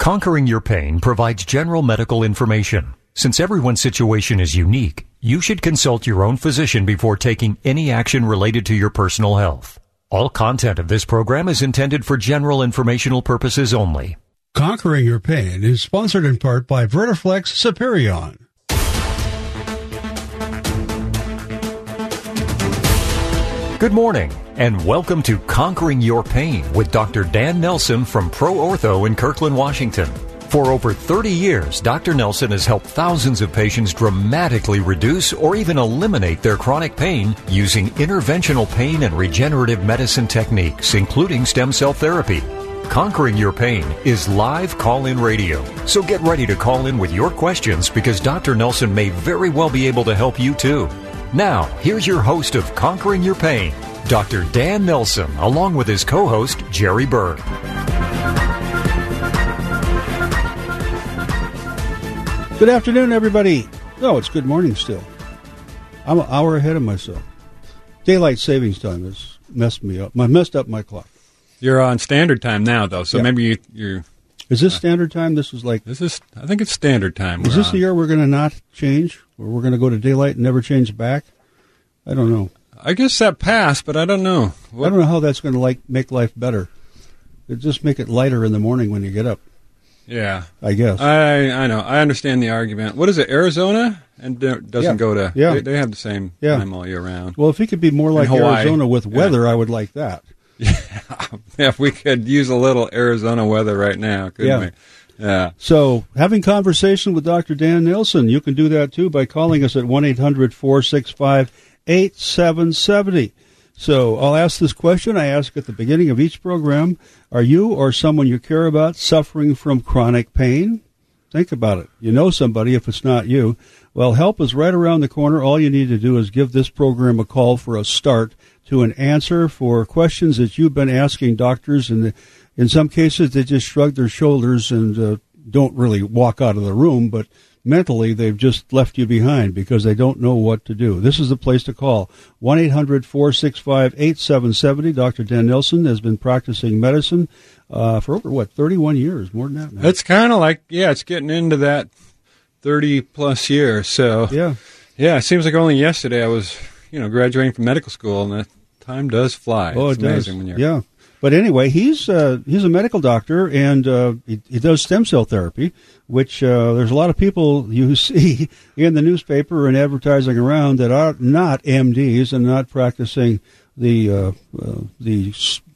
Conquering Your Pain provides general medical information. Since everyone's situation is unique, you should consult your own physician before taking any action related to your personal health. All content of this program is intended for general informational purposes only. Conquering Your Pain is sponsored in part by Vertiflex Superion. Good morning, and welcome to Conquering Your Pain with Dr. Dan Nelson from Pro Ortho in Kirkland, Washington. For over 30 years, Dr. Nelson has helped thousands of patients dramatically reduce or even eliminate their chronic pain using interventional pain and regenerative medicine techniques, including stem cell therapy. Conquering Your Pain is live call in radio. So get ready to call in with your questions because Dr. Nelson may very well be able to help you too. Now, here's your host of Conquering Your Pain, Dr. Dan Nelson, along with his co host, Jerry Burr. Good afternoon, everybody. No, it's good morning still. I'm an hour ahead of myself. Daylight savings time has messed me up. I messed up my clock. You're on standard time now, though, so Yeah. maybe you, you're. Is this uh, standard time? This is like. This is, I think it's standard time. Is this on. the year we're going to not change, or we're going to go to daylight and never change back? I don't know. I guess that passed, but I don't know. I don't know how that's going to like make life better. It just make it lighter in the morning when you get up. Yeah, I guess. I I know. I understand the argument. What is it? Arizona and doesn't Yeah. go to. Yeah. They, they have the same Yeah. time all year round. well, if it could be more like Arizona with Yeah. weather, I would like that. yeah, if we could use a little Arizona weather right now, couldn't Yeah. we? Yeah. So, having conversation with Dr. Dan Nelson, you can do that too by calling us at 1 800 465 8770. So, I'll ask this question I ask at the beginning of each program Are you or someone you care about suffering from chronic pain? Think about it. You know somebody if it's not you. Well, help is right around the corner. All you need to do is give this program a call for a start to an answer for questions that you've been asking doctors, and in some cases they just shrug their shoulders and uh, don't really walk out of the room, but mentally they've just left you behind because they don't know what to do. This is the place to call. 1-800-465-8770. Dr. Dan Nelson has been practicing medicine uh, for over, what, 31 years, more than that now. It's kind of like yeah, it's getting into that thirty plus years. So yeah. yeah, it seems like only yesterday I was you know graduating from medical school, and the time does fly. Oh, it's it does. when you're Yeah. But anyway, he's uh, he's a medical doctor and uh, he, he does stem cell therapy, which uh, there's a lot of people you see in the newspaper and advertising around that are not MDs and not practicing the uh, uh, the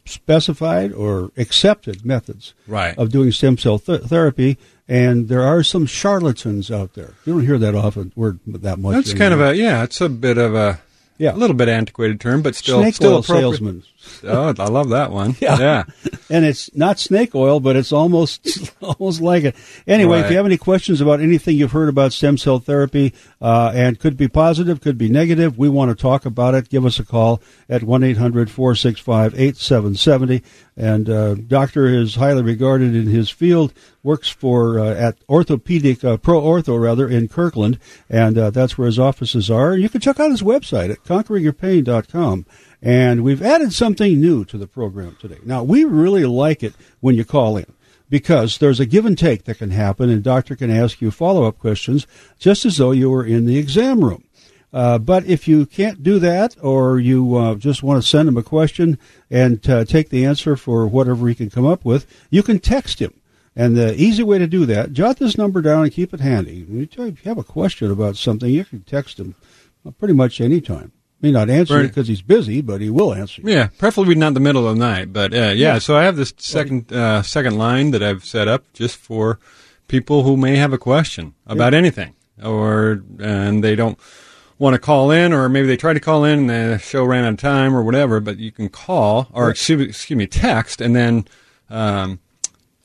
specified or accepted methods Right. of doing stem cell th- therapy. And there are some charlatans out there. You don't hear that often word that much. That's kind of a yeah. It's a bit of a Yeah. a little bit antiquated term, but still snake still oil appropriate. Oh, I love that one. Yeah. yeah. and it's not snake oil, but it's almost almost like it. Anyway, if you have any questions about anything you've heard about stem cell therapy, uh, and could be positive, could be negative, we want to talk about it. Give us a call at 1 800 465 8770. And uh, doctor is highly regarded in his field. Works for uh, at orthopedic uh, pro ortho rather in Kirkland, and uh, that's where his offices are. You can check out his website at conqueringyourpain.com. And we've added something new to the program today. Now, we really like it when you call in because there's a give and take that can happen, and doctor can ask you follow up questions just as though you were in the exam room. Uh, but if you can't do that, or you uh, just want to send him a question and uh, take the answer for whatever he can come up with, you can text him. And the easy way to do that, jot this number down and keep it handy. If you have a question about something, you can text him pretty much any time. May not answer Right. because he's busy, but he will answer you. Yeah, preferably not in the middle of the night, but uh, yeah. Yeah. So I have this second uh, second line that I've set up just for people who may have a question about anything, or and they don't want to call in, or maybe they tried to call in and the show ran out of time, or whatever. But you can call or Right. excuse, excuse me, text, and then um,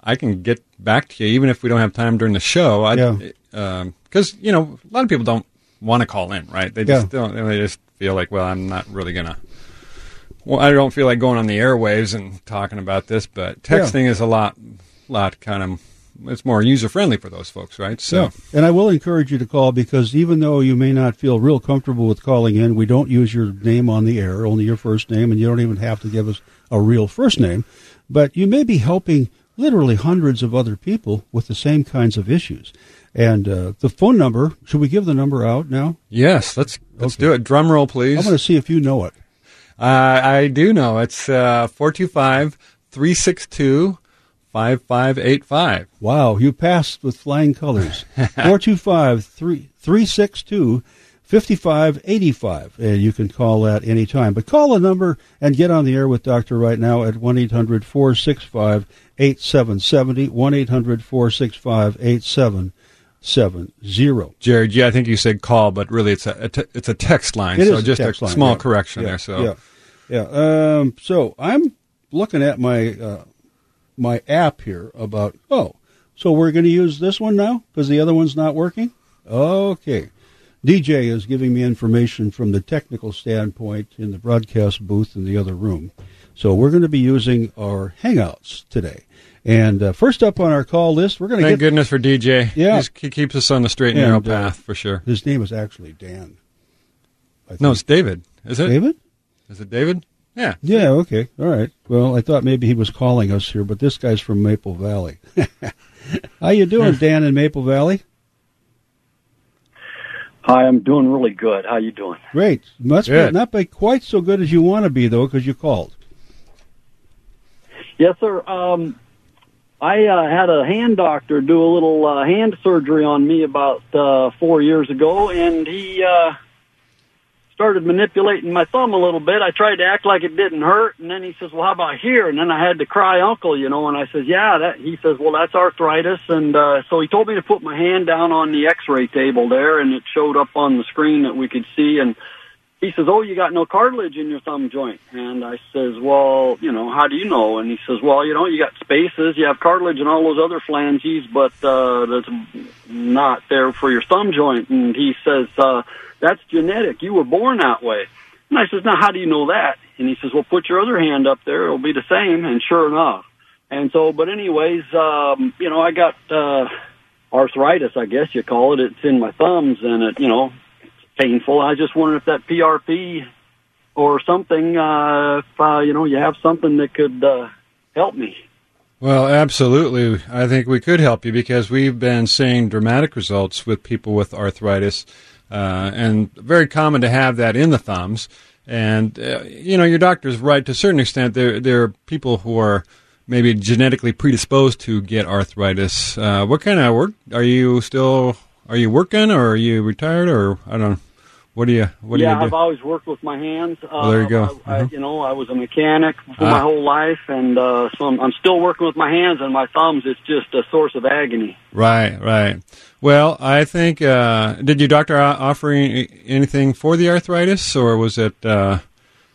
I can get back to you even if we don't have time during the show. I, Yeah. because you know a lot of people don't want to call in, right? They just Yeah. don't. They just feel like, well, I'm not really gonna. Well, I don't feel like going on the airwaves and talking about this, but texting is a lot, lot kind of. It's more user friendly for those folks, right? So, Yeah. And I will encourage you to call because even though you may not feel real comfortable with calling in, we don't use your name on the air, only your first name, and you don't even have to give us a real first name. But you may be helping literally hundreds of other people with the same kinds of issues. And uh, the phone number, should we give the number out now? Yes, let's let's Okay. do it. Drum roll, please. I want to see if you know it. Uh, I do know. It's uh, 425 362 5585. Wow, you passed with flying colors. 425 362 5585. And you can call that anytime. But call the number and get on the air with Doctor right now at 1 800 465 8770. 1 800 465 8770. Jared, yeah, I think you said call, but really it's a, it's a text line. It so is a text a line, small yeah. correction Yeah, there. So yeah, yeah. Um, so I'm looking at my uh, my app here about oh, so we're going to use this one now because the other one's not working. Okay, DJ is giving me information from the technical standpoint in the broadcast booth in the other room. So we're going to be using our Hangouts today. And uh, first up on our call list, we're going to thank get goodness for DJ. Yeah. He's, he keeps us on the straight and narrow And, uh, path for sure. his name is actually Dan. I No, it's David. Is it? David. Is it David? Yeah. Yeah, okay. All right. Well, I thought maybe he was calling us here, but this guy's from Maple Valley. How you doing, Dan in Maple Valley? Hi, I'm doing really good. How you doing? Great. Must be Good. not by quite so good as you want to be though, because you called. Yes, sir. Um, I uh, had a hand doctor do a little uh, hand surgery on me about uh, four years ago, and he uh, started manipulating my thumb a little bit. I tried to act like it didn't hurt, and then he says, "Well, how about here?" And then I had to cry, "Uncle," you know. And I says, "Yeah." That he says, "Well, that's arthritis," and uh, so he told me to put my hand down on the X-ray table there, and it showed up on the screen that we could see, and he says, "Oh, you got no cartilage in your thumb joint." And I says, "Well, you know, how do you know?" And he says, "Well, you know, you got spaces, you have cartilage and all those other flanges, but uh, that's not there for your thumb joint." And he says, uh, "That's genetic. You were born that way." And I says, "Now, how do you know that?" And he says, "Well, put your other hand up there; it'll be the same." And sure enough. And so, but anyways, um, you know, I got uh, arthritis, I guess you call it. It's in my thumbs, and it, you know, painful. I just wondered if that PRP or something, uh, if, uh, you know, you have something that could uh, help me. Well, absolutely. I think we could help you because we've been seeing dramatic results with people with arthritis, uh, and very common to have that in the thumbs. And uh, you know, your doctor's right to a certain extent. There, there are people who are maybe genetically predisposed to get arthritis. Uh, what kind of work are you still? Are you working, or are you retired, or I don't know? What do you? What yeah, do you I've always worked with my hands. Uh, Well, there you go. I, I, Uh-huh. you know, I was a mechanic for Ah. my whole life, and uh, so I'm, I'm still working with my hands and my thumbs. It's just a source of agony. Right, right. Well, I think uh, did your doctor offer anything for the arthritis, or was it?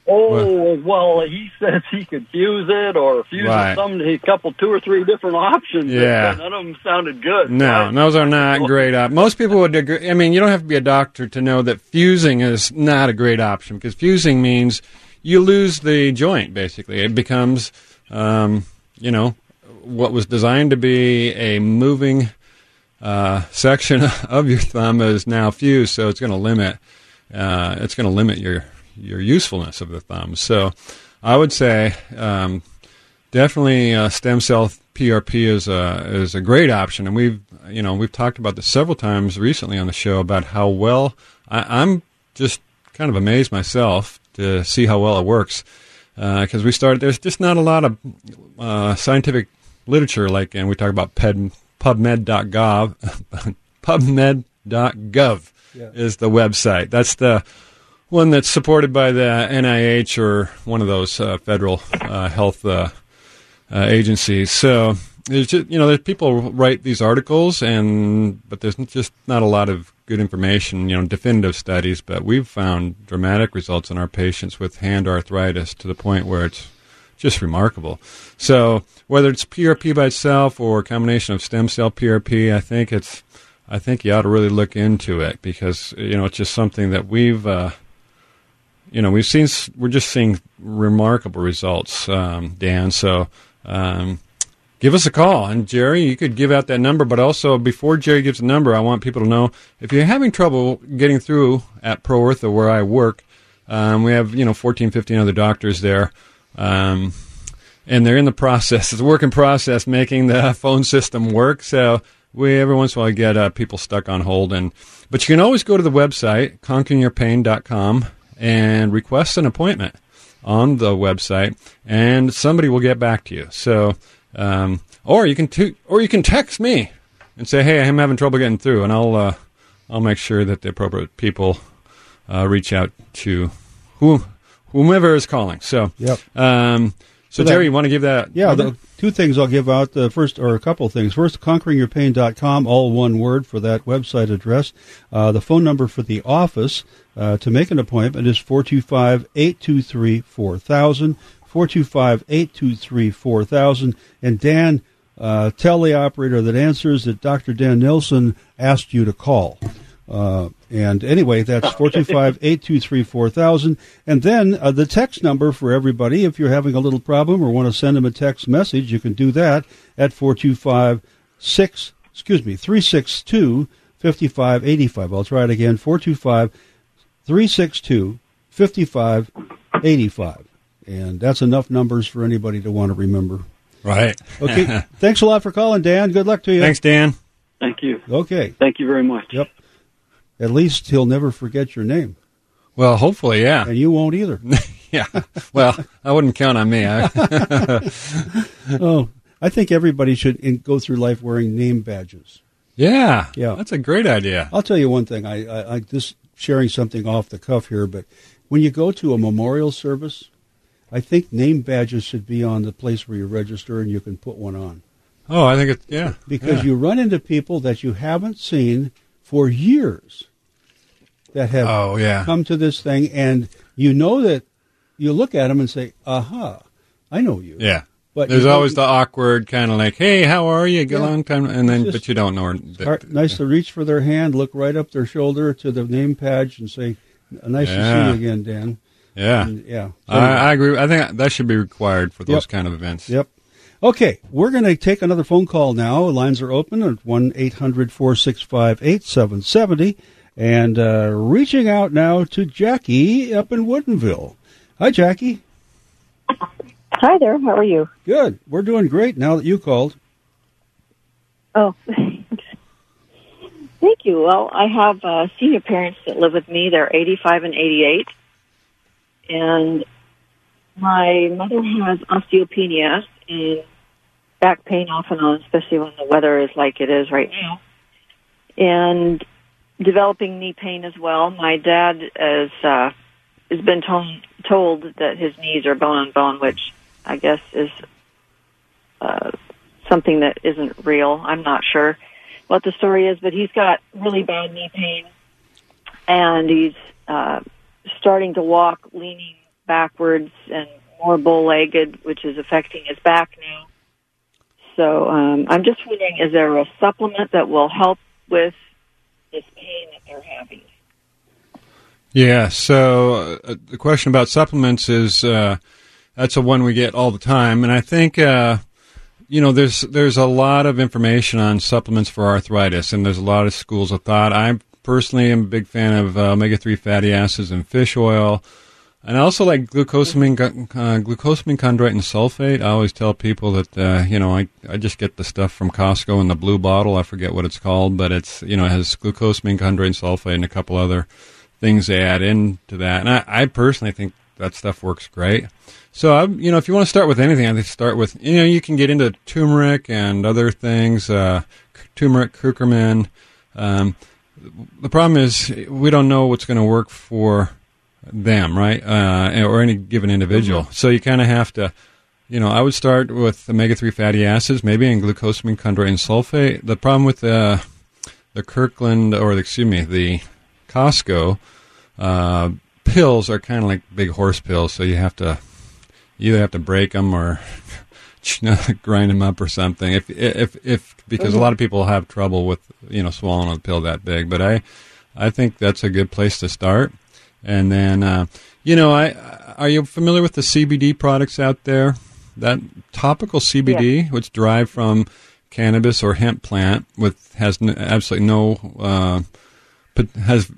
Oh well, he says he could fuse it or fuse Right. some a couple, two or three different options. Yeah. none of them sounded good. no, Right? those are not great. Op- Most people would agree. I mean, you don't have to be a doctor to know that fusing is not a great option because fusing means you lose the joint. Basically, it becomes, um, you know, what was designed to be a moving uh, section of your thumb is now fused, so it's going to limit. Uh, it's going to limit your your usefulness of the thumb. So, I would say um, definitely uh, stem cell PRP is a is a great option, and we've you know we've talked about this several times recently on the show about how well I, I'm just kind of amazed myself to see how well it works because we started there's just not a lot of uh, scientific literature like and we talk about ped, PubMed.gov PubMed.gov Yeah. is the website that's the one that's supported by the NIH or one of those uh, federal uh, health uh, uh, agencies. So there's just, you know there's people write these articles and but there's just not a lot of good information, you know, definitive studies. But we've found dramatic results in our patients with hand arthritis to the point where it's just remarkable. So whether it's PRP by itself or a combination of stem cell PRP, I think it's I think you ought to really look into it because you know it's just something that we've uh, you know we've seen we're just seeing remarkable results, um, Dan. So um, give us a call, and Jerry, you could give out that number. But also before Jerry gives the number, I want people to know if you're having trouble getting through at Pro Ortho where I work. Um, we have you know 14, 15 other doctors there. Um, and they're in the process, it's a work in process making the phone system work. So we every once in a while get uh, people stuck on hold, and but you can always go to the website conqueringyourpain.com and request an appointment on the website, and somebody will get back to you. So, um, or you can t- or you can text me and say, "Hey, I'm having trouble getting through," and I'll uh, I'll make sure that the appropriate people uh, reach out to who whomever is calling. So, Yep. Um, so, So that- Jerry, you want to give that? Yeah, the two things I'll give out. The first, or a couple of things. First, conqueringyourpain.com, all one word for that website address. Uh, the phone number for the office uh, to make an appointment is 425 823 4000. 425 823 4000. And Dan, uh, tell the operator that answers that Dr. Dan Nelson asked you to call. Uh, and anyway, that's 425 823 4000. And then uh, the text number for everybody, if you're having a little problem or want to send them a text message, you can do that at 425 6, excuse me, 362 5585. I'll try it again 425 362 5585. And that's enough numbers for anybody to want to remember. right. Okay. Thanks a lot for calling, Dan. Good luck to you. Thanks, Dan. Thank you. Okay. Thank you very much. Yep. At least he'll never forget your name, Well, hopefully, yeah, and you won't either. yeah. Well, I wouldn't count on me. I, oh, I think everybody should in, go through life wearing name badges. yeah, Yeah. That's a great idea. I'll tell you one thing. I, I, I just sharing something off the cuff here, but when you go to a memorial service, I think name badges should be on the place where you register, and you can put one on Oh, I think it's yeah because yeah. you run into people that you haven't seen for years that have Oh yeah. come to this thing, and you know that you look at them and say, "Aha, I know you." Yeah. But There's always the awkward kind of like, "Hey, how are you? Good Yeah. long time," and then but you don't know. her- that- Hard- nice to reach for their hand, look right up their shoulder to the name badge, and say, "Nice to see you again, Dan." Yeah, And, yeah. So I, I agree. I think that should be required for those Yep. kind of events. Yep. Okay, we're going to take another phone call now. Lines are open at 1 800 465 8770. And uh, reaching out now to Jackie up in Woodinville. Hi, Jackie. Hi there. How are you? Good. We're doing great now that you called. Oh. Thank you. Well, I have uh, senior parents that live with me. They're 85 and 88. And my mother has osteopenia and back pain off and on, especially when the weather is like it is right now. And developing knee pain as well. My dad is, uh, has been told, told that his knees are bone on bone, which I guess is uh, something that isn't real. I'm not sure what the story is, but he's got really bad knee pain, and he's uh, starting to walk leaning backwards and more bow-legged, which is affecting his back now. So um, I'm just wondering, is there a supplement that will help with this pain that they're having? Yeah. So uh, the question about supplements is uh, that's a one we get all the time, and I think uh, you know there's there's a lot of information on supplements for arthritis, and there's a lot of schools of thought. I personally am a big fan of uh, omega three fatty acids and fish oil. And I also like glucosamine, uh, glucosamine chondroitin sulfate. I always tell people that uh, you know I, I just get the stuff from Costco in the blue bottle. I forget what it's called, but it's you know it has glucosamine, chondroitin, sulfate, and a couple other things they add into that. And I, I personally think that stuff works great. So I, you know, if you want to start with anything, I think start with you know you can get into turmeric and other things, uh, turmeric, curcumin. Um, the problem is we don't know what's going to work for them, right? Uh, or any given individual. So you kind of have to, you know, I would start with omega three fatty acids, maybe in glucosamine, chondroitin, sulfate. The problem with the the Kirkland or excuse me, the Costco uh, pills are kind of like big horse pills, so you have to you either have to break them or grind them up or something. If if if because a lot of people have trouble with you know swallowing a pill that big, but I I think that's a good place to start. And then uh, you know I are you familiar with the CBD products out there? That topical CBD, which derived from cannabis or hemp plant, with has n- absolutely no uh, pot- has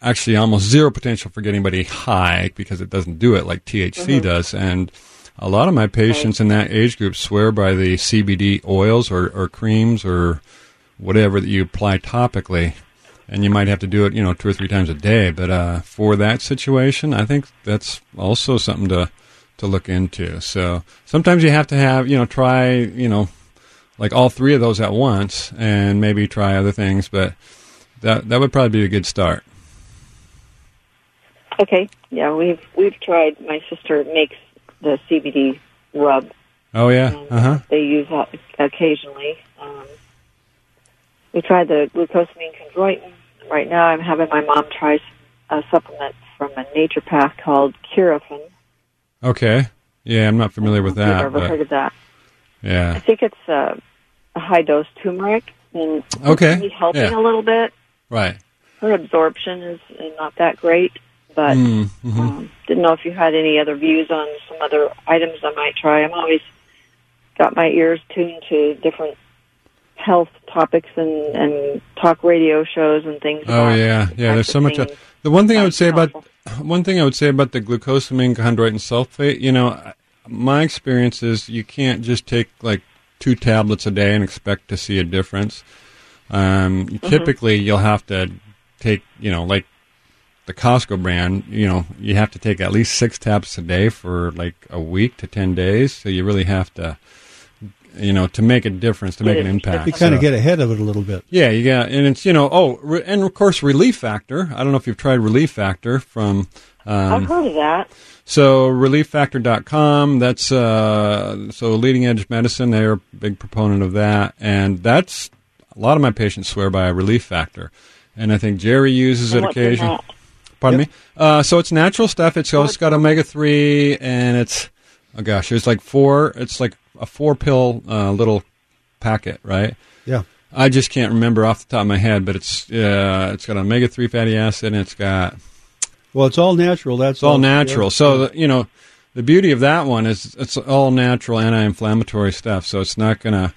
actually almost zero potential for getting anybody high because it doesn't do it like THC does, and a lot of my patients in that age group swear by the CBD oils or, or creams or whatever that you apply topically. And you might have to do it, you know, two or three times a day. But uh, for that situation, I think that's also something to to look into. So sometimes you have to have, you know, try, you know, like all three of those at once, and maybe try other things. But that that would probably be a good start. Okay. Yeah, we've we've tried. My sister makes the CBD rub. Oh yeah. Uh huh. They use that occasionally. Um, we tried the glucosamine chondroitin. Right now, I'm having my mom try a supplement from a naturopath called Curamin. Okay. Yeah, I'm not familiar with that. ever But heard of that? Yeah. I think it's uh, a high dose turmeric, and Okay, it's helping yeah. a little bit. Right. Her absorption is not that great, but Mm, mhm. um, didn't know if you had any other views on some other items I might try. I'm always got my ears tuned to different health topics and, and talk radio shows and things. Oh yeah, yeah. There's so much. Uh, the one thing I would say be about helpful. one thing I would say about the glucosamine chondroitin sulfate, you know, my experience is you can't just take like two tablets a day and expect to see a difference. Um, Mm-hmm. Typically, you'll have to take, you know, like the Costco brand. You know, you have to take at least six tablets a day for like a week to ten days. So you really have to, you know, to make a difference, to make an impact. You kind of get ahead of it a little bit. yeah, you got, and it's you know, oh, re, and of course, Relief Factor. I don't know if you've tried Relief Factor from. I've Um, heard of that. so relieffactor.com. That's uh, so leading edge medicine. They're a big proponent of that, and that's a lot of my patients swear by a Relief Factor, and I think Jerry uses And it what's occasionally. that? Pardon me. Uh, so it's natural stuff. It's it's got omega three, and it's oh gosh, there's like four. It's like a four pill uh, little packet, right? Yeah. I just can't remember off the top of my head, but it's uh, it's got omega three fatty acid, and it's got Well, it's all natural. That's it's all natural. So the, you know, the beauty of that one is it's all natural anti-inflammatory stuff. So it's not gonna,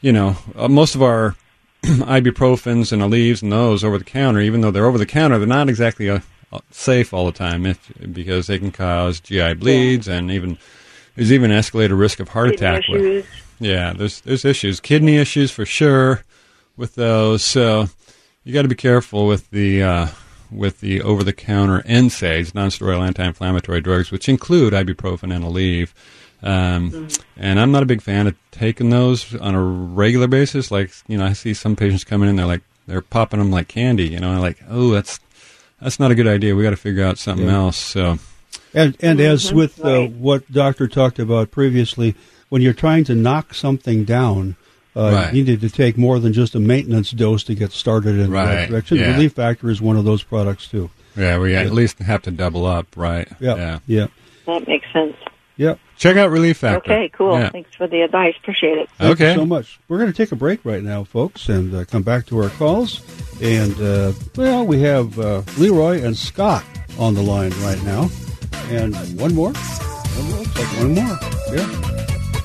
you know, uh, most of our ibuprofens and Aleve and those over the counter, even though they're over the counter, they're not exactly uh, uh, safe all the time if, because they can cause GI bleeds and even there's even escalated risk of heart Kidney attack. with- issues. yeah, there's there's issues, kidney issues for sure with those. So you got to be careful with the uh, with the over the counter NSAIDs, non-steroidal anti-inflammatory drugs, which include ibuprofen and Aleve. Um, And I'm not a big fan of taking those on a regular basis. Like you know, I see some patients coming in, they're like they're popping them like candy. You know, and like oh, that's that's not a good idea. We got to figure out something Yeah. else. So And and as Mhm, with uh, right. what Doctor talked about previously, when you're trying to knock something down, uh, Right. you need to take more than just a maintenance dose to get started in the Right, right direction. yeah. Relief Factor is one of those products too. yeah, we at least have to double up, right? Yeah, yeah. yeah, That makes sense. yeah. Check out Relief Factor. Okay, cool. Yeah. Thanks for the advice. Appreciate it. Thank Okay. you so much. We're going to take a break right now, folks, and uh, come back to our calls. And uh, well, we have uh, Leroy and Scott on the line right now, and one more. One more. Like one more. Yeah.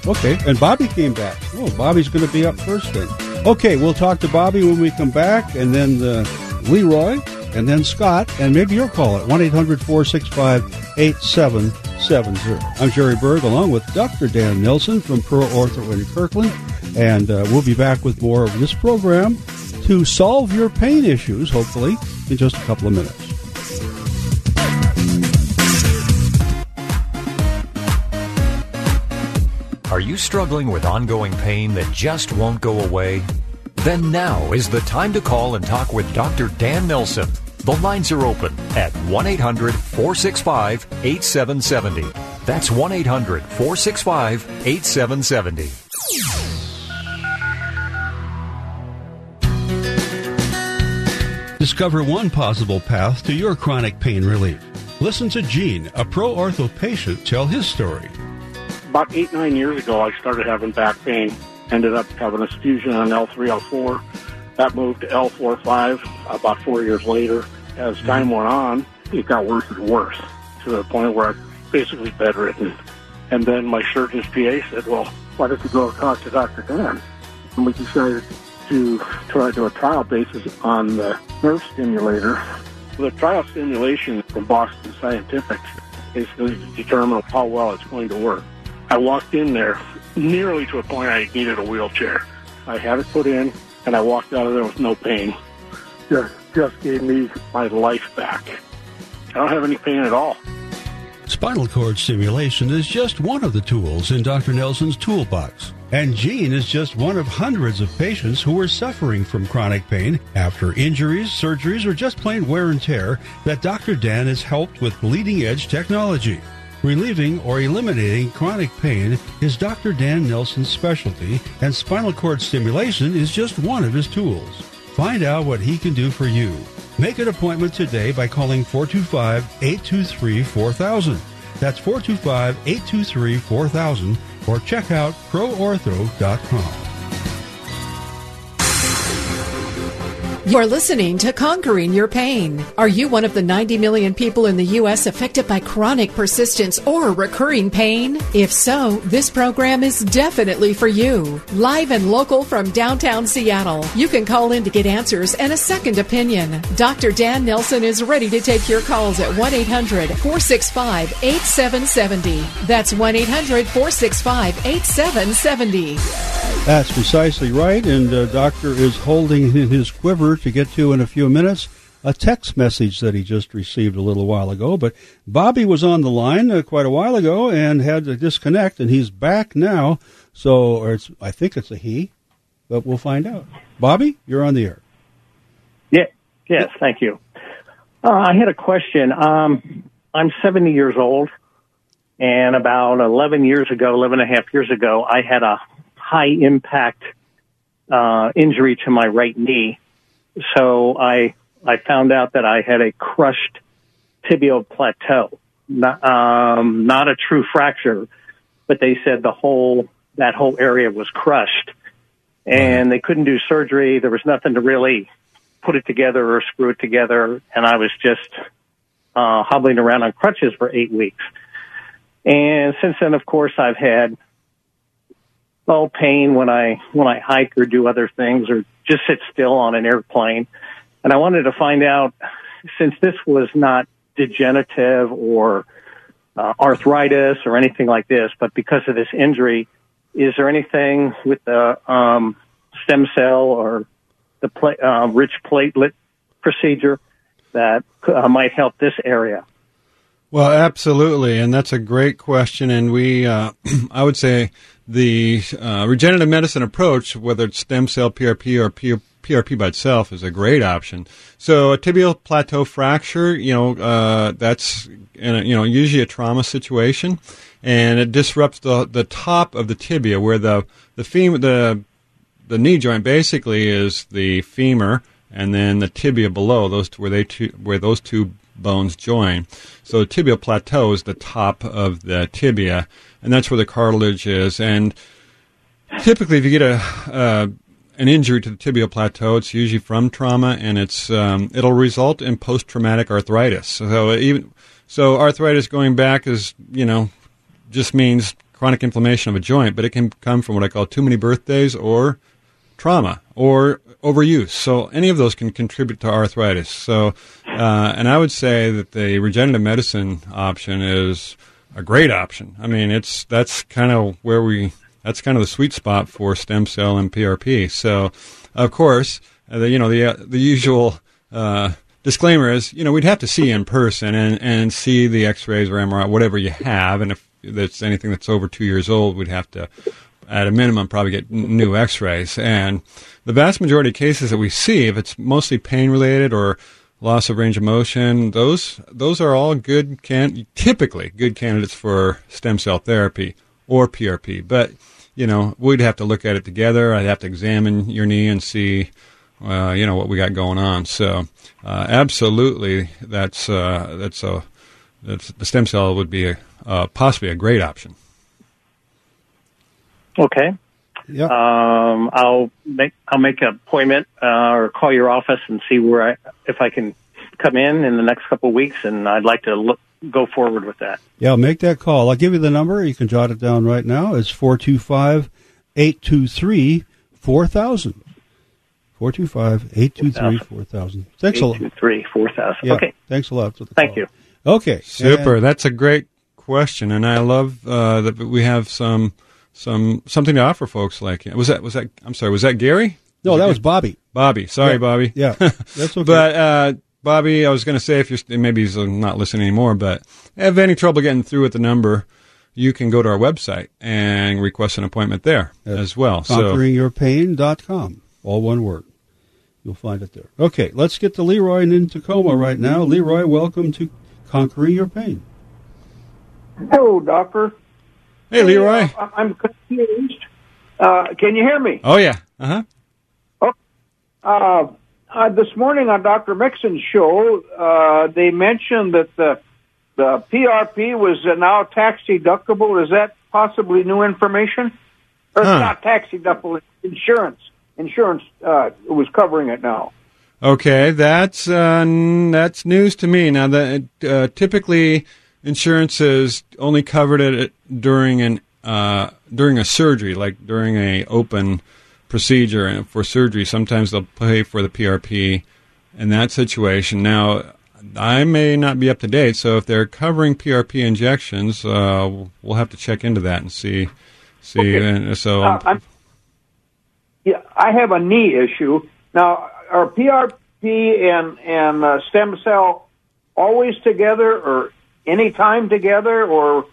Okay. And Bobby came back. Oh, Bobby's going to be up first then. Okay, we'll talk to Bobby when we come back, and then uh, Leroy, and then Scott, and maybe your call at 1 800 465 8770. I'm Jerry Berg, along with Dr. Dan Nelson from Pro Ortho in Kirkland, and uh, we'll be back with more of this program to solve your pain issues, hopefully, in just a couple of minutes. You struggling with ongoing pain that just won't go away? Then now is the time to call and talk with Dr. Dan Nelson. The lines are open at 1 800 465 8770. That's 1 800 465 8770. Discover one possible path to your chronic pain relief. Listen to Gene, a pro ortho patient, tell his story. About eight, nine years ago, I started having back pain. Ended up having a fusion on L3, L4. That moved to L4, 5 about four years later. As mm-hmm. time went on, it got worse and worse to the point where I basically bedridden. And then my surgeon's PA said, well, why don't you go talk to Dr. Dan? And we decided to try to do a trial basis on the nerve stimulator. The trial stimulation from Boston Scientific basically determine how well it's going to work. I walked in there nearly to a point I needed a wheelchair. I had it put in, and I walked out of there with no pain. Just, just gave me my life back. I don't have any pain at all. Spinal cord stimulation is just one of the tools in Dr. Nelson's toolbox. And Gene is just one of hundreds of patients who are suffering from chronic pain after injuries, surgeries, or just plain wear and tear that Dr. Dan has helped with bleeding edge technology. Relieving or eliminating chronic pain is Dr. Dan Nelson's specialty, and spinal cord stimulation is just one of his tools. Find out what he can do for you. Make an appointment today by calling 425 823 4000. That's 425 823 4000 or check out proortho.com. You're listening to Conquering Your Pain. Are you one of the 90 million people in the U.S. affected by chronic persistence or recurring pain? If so, this program is definitely for you. Live and local from downtown Seattle, you can call in to get answers and a second opinion. Dr. Dan Nelson is ready to take your calls at 1 800 465 8770. That's 1 800 465 8770. That's precisely right, and uh, Doctor is holding in his quiver to get to in a few minutes a text message that he just received a little while ago. But Bobby was on the line uh, quite a while ago and had to disconnect, and he's back now. So, I think it's a he, but we'll find out. Bobby, you're on the air. Yeah. Yes. Thank you. Uh, I had a question. Um, I'm 70 years old, and about 11 years ago, 11 and a half years ago, I had a high impact uh, injury to my right knee. So I I found out that I had a crushed tibial plateau, not, um, not a true fracture, but they said the whole that whole area was crushed, and they couldn't do surgery. There was nothing to really put it together or screw it together, and I was just uh, hobbling around on crutches for eight weeks. And since then, of course, I've had well pain when I when I hike or do other things or just sit still on an airplane. And I wanted to find out since this was not degenerative or uh, arthritis or anything like this, but because of this injury, is there anything with the um, stem cell or the pla- uh, rich platelet procedure that uh, might help this area? Well, absolutely, and that's a great question. And we, uh, I would say, the uh, regenerative medicine approach, whether it's stem cell PRP or PRP by itself, is a great option. So a tibial plateau fracture, you know, uh, that's a, you know usually a trauma situation, and it disrupts the the top of the tibia where the the femur the the knee joint basically is the femur and then the tibia below those where they two, where those two bones join. So the tibial plateau is the top of the tibia, and that's where the cartilage is. And typically, if you get a uh, an injury to the tibial plateau, it's usually from trauma, and it's um, it'll result in post traumatic arthritis. So even so, arthritis going back is you know just means chronic inflammation of a joint, but it can come from what I call too many birthdays or trauma or overuse. So any of those can contribute to arthritis. So, uh, and I would say that the regenerative medicine option is a great option. I mean, it's that's kind of where we that's kind of the sweet spot for stem cell and PRP. So, of course, uh, the, you know the uh, the usual. Uh, disclaimer is, you know, we'd have to see in person and, and see the X-rays or MRI, whatever you have, and if there's anything that's over two years old, we'd have to, at a minimum, probably get new X-rays. And the vast majority of cases that we see, if it's mostly pain related or loss of range of motion, those those are all good can typically good candidates for stem cell therapy or PRP. But you know, we'd have to look at it together. I'd have to examine your knee and see, uh, you know, what we got going on. So, uh, absolutely, that's uh, that's a that's the stem cell would be a, uh, possibly a great option. Okay. Yeah. Um, I'll make I'll make an appointment uh, or call your office and see where I if I can come in in the next couple of weeks, and I'd like to look go forward with that. Yeah, make that call. I'll give you the number. You can jot it down right now. It's 425 823 4000. 425 823 4000. Thanks a lot. 823 4000. Yeah, Okay. Thanks a lot for the Thank call. you. Okay. Super. and- That's a great question, and I love uh, that we have some some something to offer folks. Like was that was that I'm sorry was that Gary? No, that was Bobby. Bobby. Sorry, Yeah. Bobby. Yeah, that's okay. But uh, Bobby, I was going to say if you're maybe he's not listening anymore, but have any trouble getting through with the number, you can go to our website and request an appointment there as well. So conqueringyourpain.com. All one word. You'll find it there. Okay, let's get to Leroy in Tacoma right now. Leroy, welcome to Conquering Your Pain. Hello, doctor. Hey, Leroy. Uh, I'm confused. Uh, can you hear me? Oh yeah. Uh huh. Uh, uh, this morning on Dr. Mixon's show, uh, they mentioned that the the PRP was now tax deductible. Is that possibly new information? Or Huh. it's not tax deductible, insurance. Insurance uh, was covering it now. Okay, that's uh, n- that's news to me. Now, uh, typically insurance is only covered it during an uh, during a surgery, like during a open procedure and for surgery. Sometimes they'll pay for the PRP in that situation. Now, I may not be up to date, so if they're covering PRP injections, uh, we'll have to check into that and see. See, Okay. and so Uh, I'm, yeah, I have a knee issue now. Are PRP and and uh, stem cell always together, or any time together, or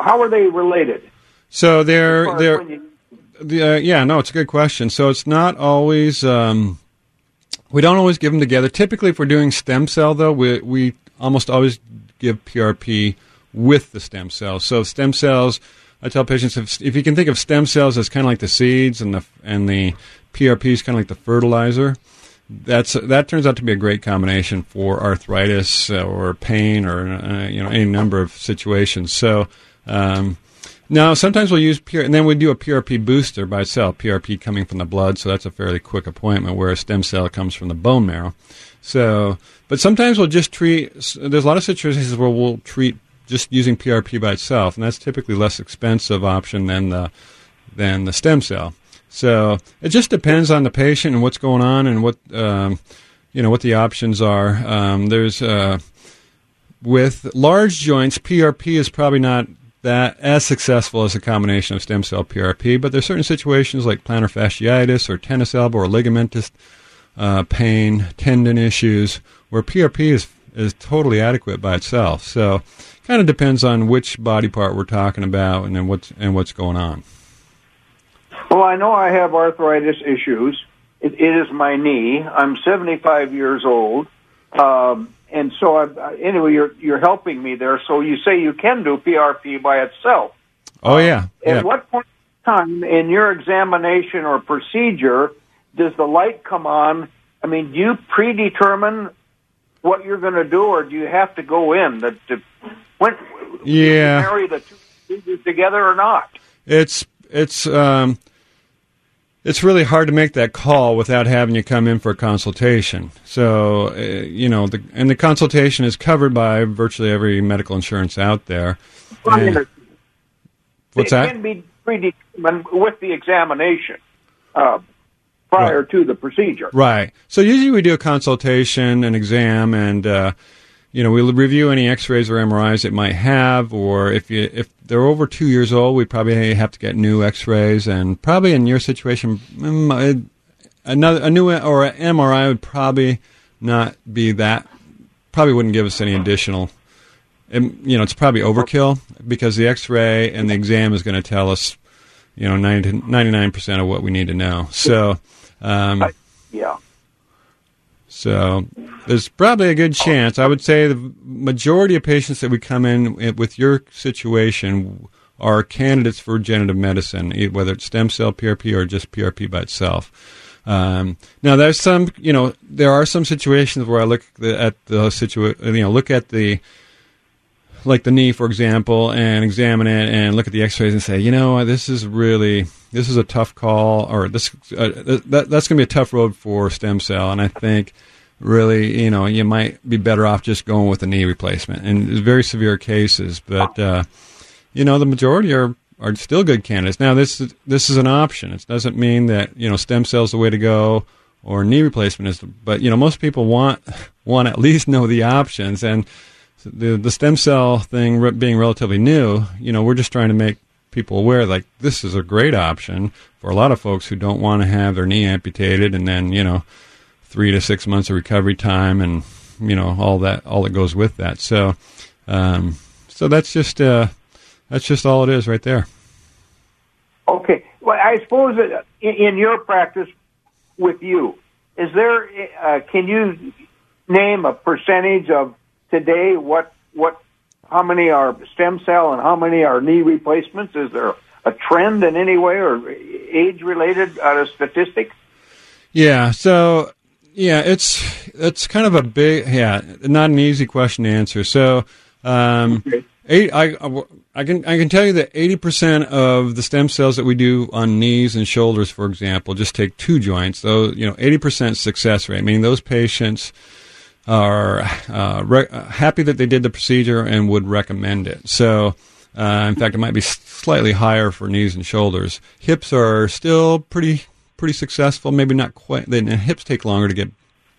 how are they related? so they're they're you- The, uh, yeah, no, it's a good question. So it's not always. Um, we don't always give them together. Typically, if we're doing stem cell, though, we we almost always give PRP with the stem cells. So stem cells, I tell patients if if you can think of stem cells as kind of like the seeds and the and the PRP is kind of like the fertilizer. That's that turns out to be a great combination for arthritis uh, or pain or uh, you know any number of situations. So. Um, no, sometimes we'll use PR, and then we do a PRP booster by itself. PRP coming from the blood, so that's a fairly quick appointment. Where a stem cell comes from the bone marrow. So, but sometimes we'll just treat. There's a lot of situations where we'll treat just using PRP by itself, and that's typically less expensive option than the than the stem cell. So it just depends on the patient and what's going on and what um, you know what the options are. Um, there's uh, with large joints, PRP is probably not that as successful as a combination of stem cell PRP, but there's certain situations like plantar fasciitis or tennis elbow or ligamentous uh, pain, tendon issues, where PRP is is totally adequate by itself. So, kind of depends on which body part we're talking about and then what's and what's going on. Well, I know I have arthritis issues. It, it is my knee. I'm 75 years old, um, and so I, anyway, you're you're helping me there. So you say you can do PRP by itself. Oh yeah, At yeah. what point in time in your examination or procedure does the light come on? I mean, do you predetermine what you're going to do, or do you have to go in? That the, when Yeah. marry the two together or not? it's it's um, it's really hard to make that call without having you come in for a consultation. So uh, you know, the, and the consultation is covered by virtually every medical insurance out there. And- what's it that? can be predetermined with the examination uh, prior to the procedure. Right. So usually we do a consultation, an exam, and uh, you know we'll review any X-rays or MRIs it might have, or if you if they're over two years old, we probably have to get new X-rays, and probably in your situation, mm, another a new or an MRI would probably not be that. Probably wouldn't give us any additional. um, you know, it's probably overkill because the X-ray and the exam is going to tell us, you know, 99 percent of what we need to know. So. Um, Yeah. So there's probably a good chance. I would say the majority of patients that we come in with your situation are candidates for regenerative medicine, whether it's stem cell PRP or just PRP by itself. Um, now, there's some, you know, there are some situations where I look the, at the you know, look at the like the knee, for example, and examine it and look at the X-rays and say, you know, this is really this is a tough call, or this uh, that, that's going to be a tough road for stem cell, and I think really, you know, you might be better off just going with a knee replacement in very severe cases, but uh, you know, the majority are are still good candidates. Now, this is, this is an option. It doesn't mean that you know stem cells the way to go or knee replacement is, but you know, most people want want at least know the options and the the stem cell thing re- being relatively new, you know, we're just trying to make people aware like this is a great option for a lot of folks who don't want to have their knee amputated and then you know three to six months of recovery time and you know all that all that goes with that. So um, so that's just uh, that's just all it is right there. Okay. Well, I suppose in, your practice with you, is there? Uh, can you name a percentage of today? What what? How many are stem cell and how many are knee replacements? Is there a trend in any way or age related uh, statistic? Yeah. So yeah, it's it's kind of a big yeah, not an easy question to answer. So um, Okay. eight, I I can I can tell you that eighty percent of the stem cells that we do on knees and shoulders, for example, just take two joints. So you know, eighty percent success rate, meaning those patients are uh, re- uh, happy that they did the procedure and would recommend it. So. Uh, in fact, it might be slightly higher for knees and shoulders. Hips are still pretty pretty successful. Maybe not quite. Then hips take longer to get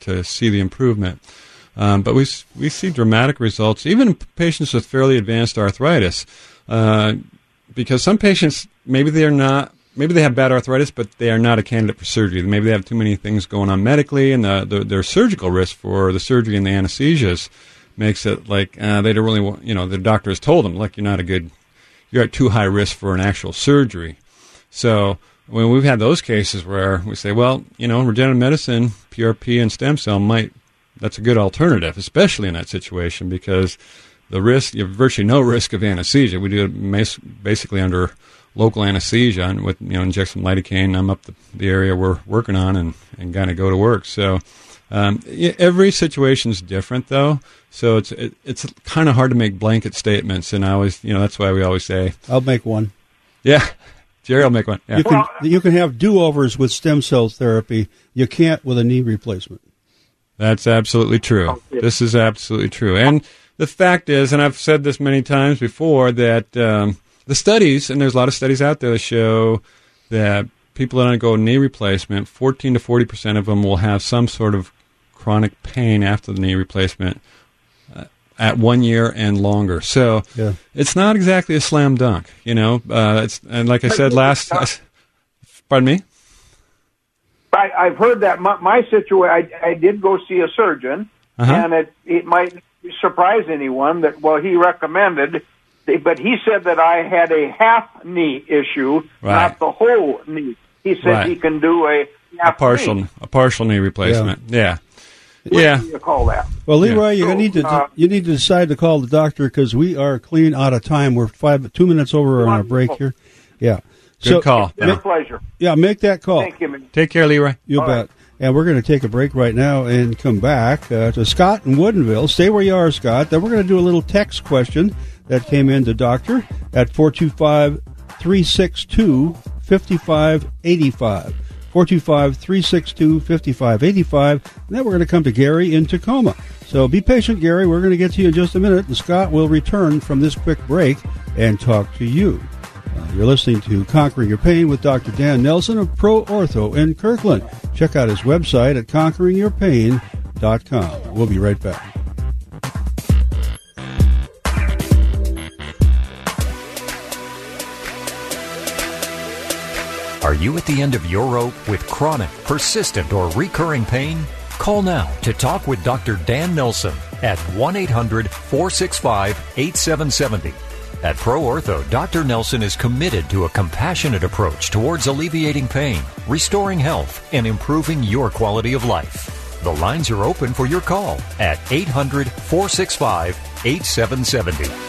to see the improvement. Um, but we we see dramatic results, even in patients with fairly advanced arthritis, uh, because some patients maybe they are not. Maybe they have bad arthritis, but they are not a candidate for surgery. Maybe they have too many things going on medically, and the, the, their surgical risk for the surgery and the anesthesias makes it like uh, they don't really want. You know, the doctor has told them, like you're not a good, you're at too high risk for an actual surgery. So when we've had those cases where we say, well, you know, regenerative medicine, PRP, and stem cell might that's a good alternative, especially in that situation because the risk you have virtually no risk of anesthesia. We do it basically under local anesthesia and with you know inject some lidocaine. I'm up the, the area we're working on and and kind of go to work. So. Um, every situation's different, though, so it's it, it's kind of hard to make blanket statements. And I always, you know, that's why we always say, I'll make one. "Yeah, Jerry, I'll make one." Yeah. You can you can have do overs with stem cell therapy. You can't with a knee replacement. That's absolutely true. This is absolutely true. And the fact is, and I've said this many times before, that um, the studies, and there's a lot of studies out there that show that people that undergo knee replacement, 14 to 40 percent of them will have some sort of chronic pain after the knee replacement uh, at one year and longer. So Yeah. it's not exactly a slam dunk, you know. Uh, it's and like I said last, pardon me. I, I've heard that my, my situation. I, I did go see a surgeon, Uh-huh. and it it might surprise anyone that well he recommended, but he said that I had a half knee issue, Right. not the whole knee. He said Right. he can do a half A partial, knee. a partial knee replacement. Yeah, What yeah. do you call that? Well, Leroy, you So, need to uh, you need to decide to call the doctor because we are clean out of time. We're five two minutes over on our break here. Yeah. Good call. It's a pleasure. Yeah, make that call. Thank you. man. Take care, Leroy. You All bet. And we're going to take a break right now and come back uh, to Scott in Woodinville. Stay where you are, Scott. Then we're going to do a little text question that came in to Doctor at 425 362 5585. 425 362 5585. And then we're going to come to Gary in Tacoma. So be patient, Gary. We're going to get to you in just a minute, and Scott will return from this quick break and talk to you. Uh, you're listening to Conquering Your Pain with Dr. Dan Nelson of Pro Ortho in Kirkland. Check out his website at conqueringyourpain.com. We'll be right back. Are you at the end of your rope with chronic, persistent, or recurring pain? Call now to talk with Dr. Dan Nelson at 1 800 465 8770. At Pro Ortho, Dr. Nelson is committed to a compassionate approach towards alleviating pain, restoring health, and improving your quality of life. The lines are open for your call at 800 465 8770.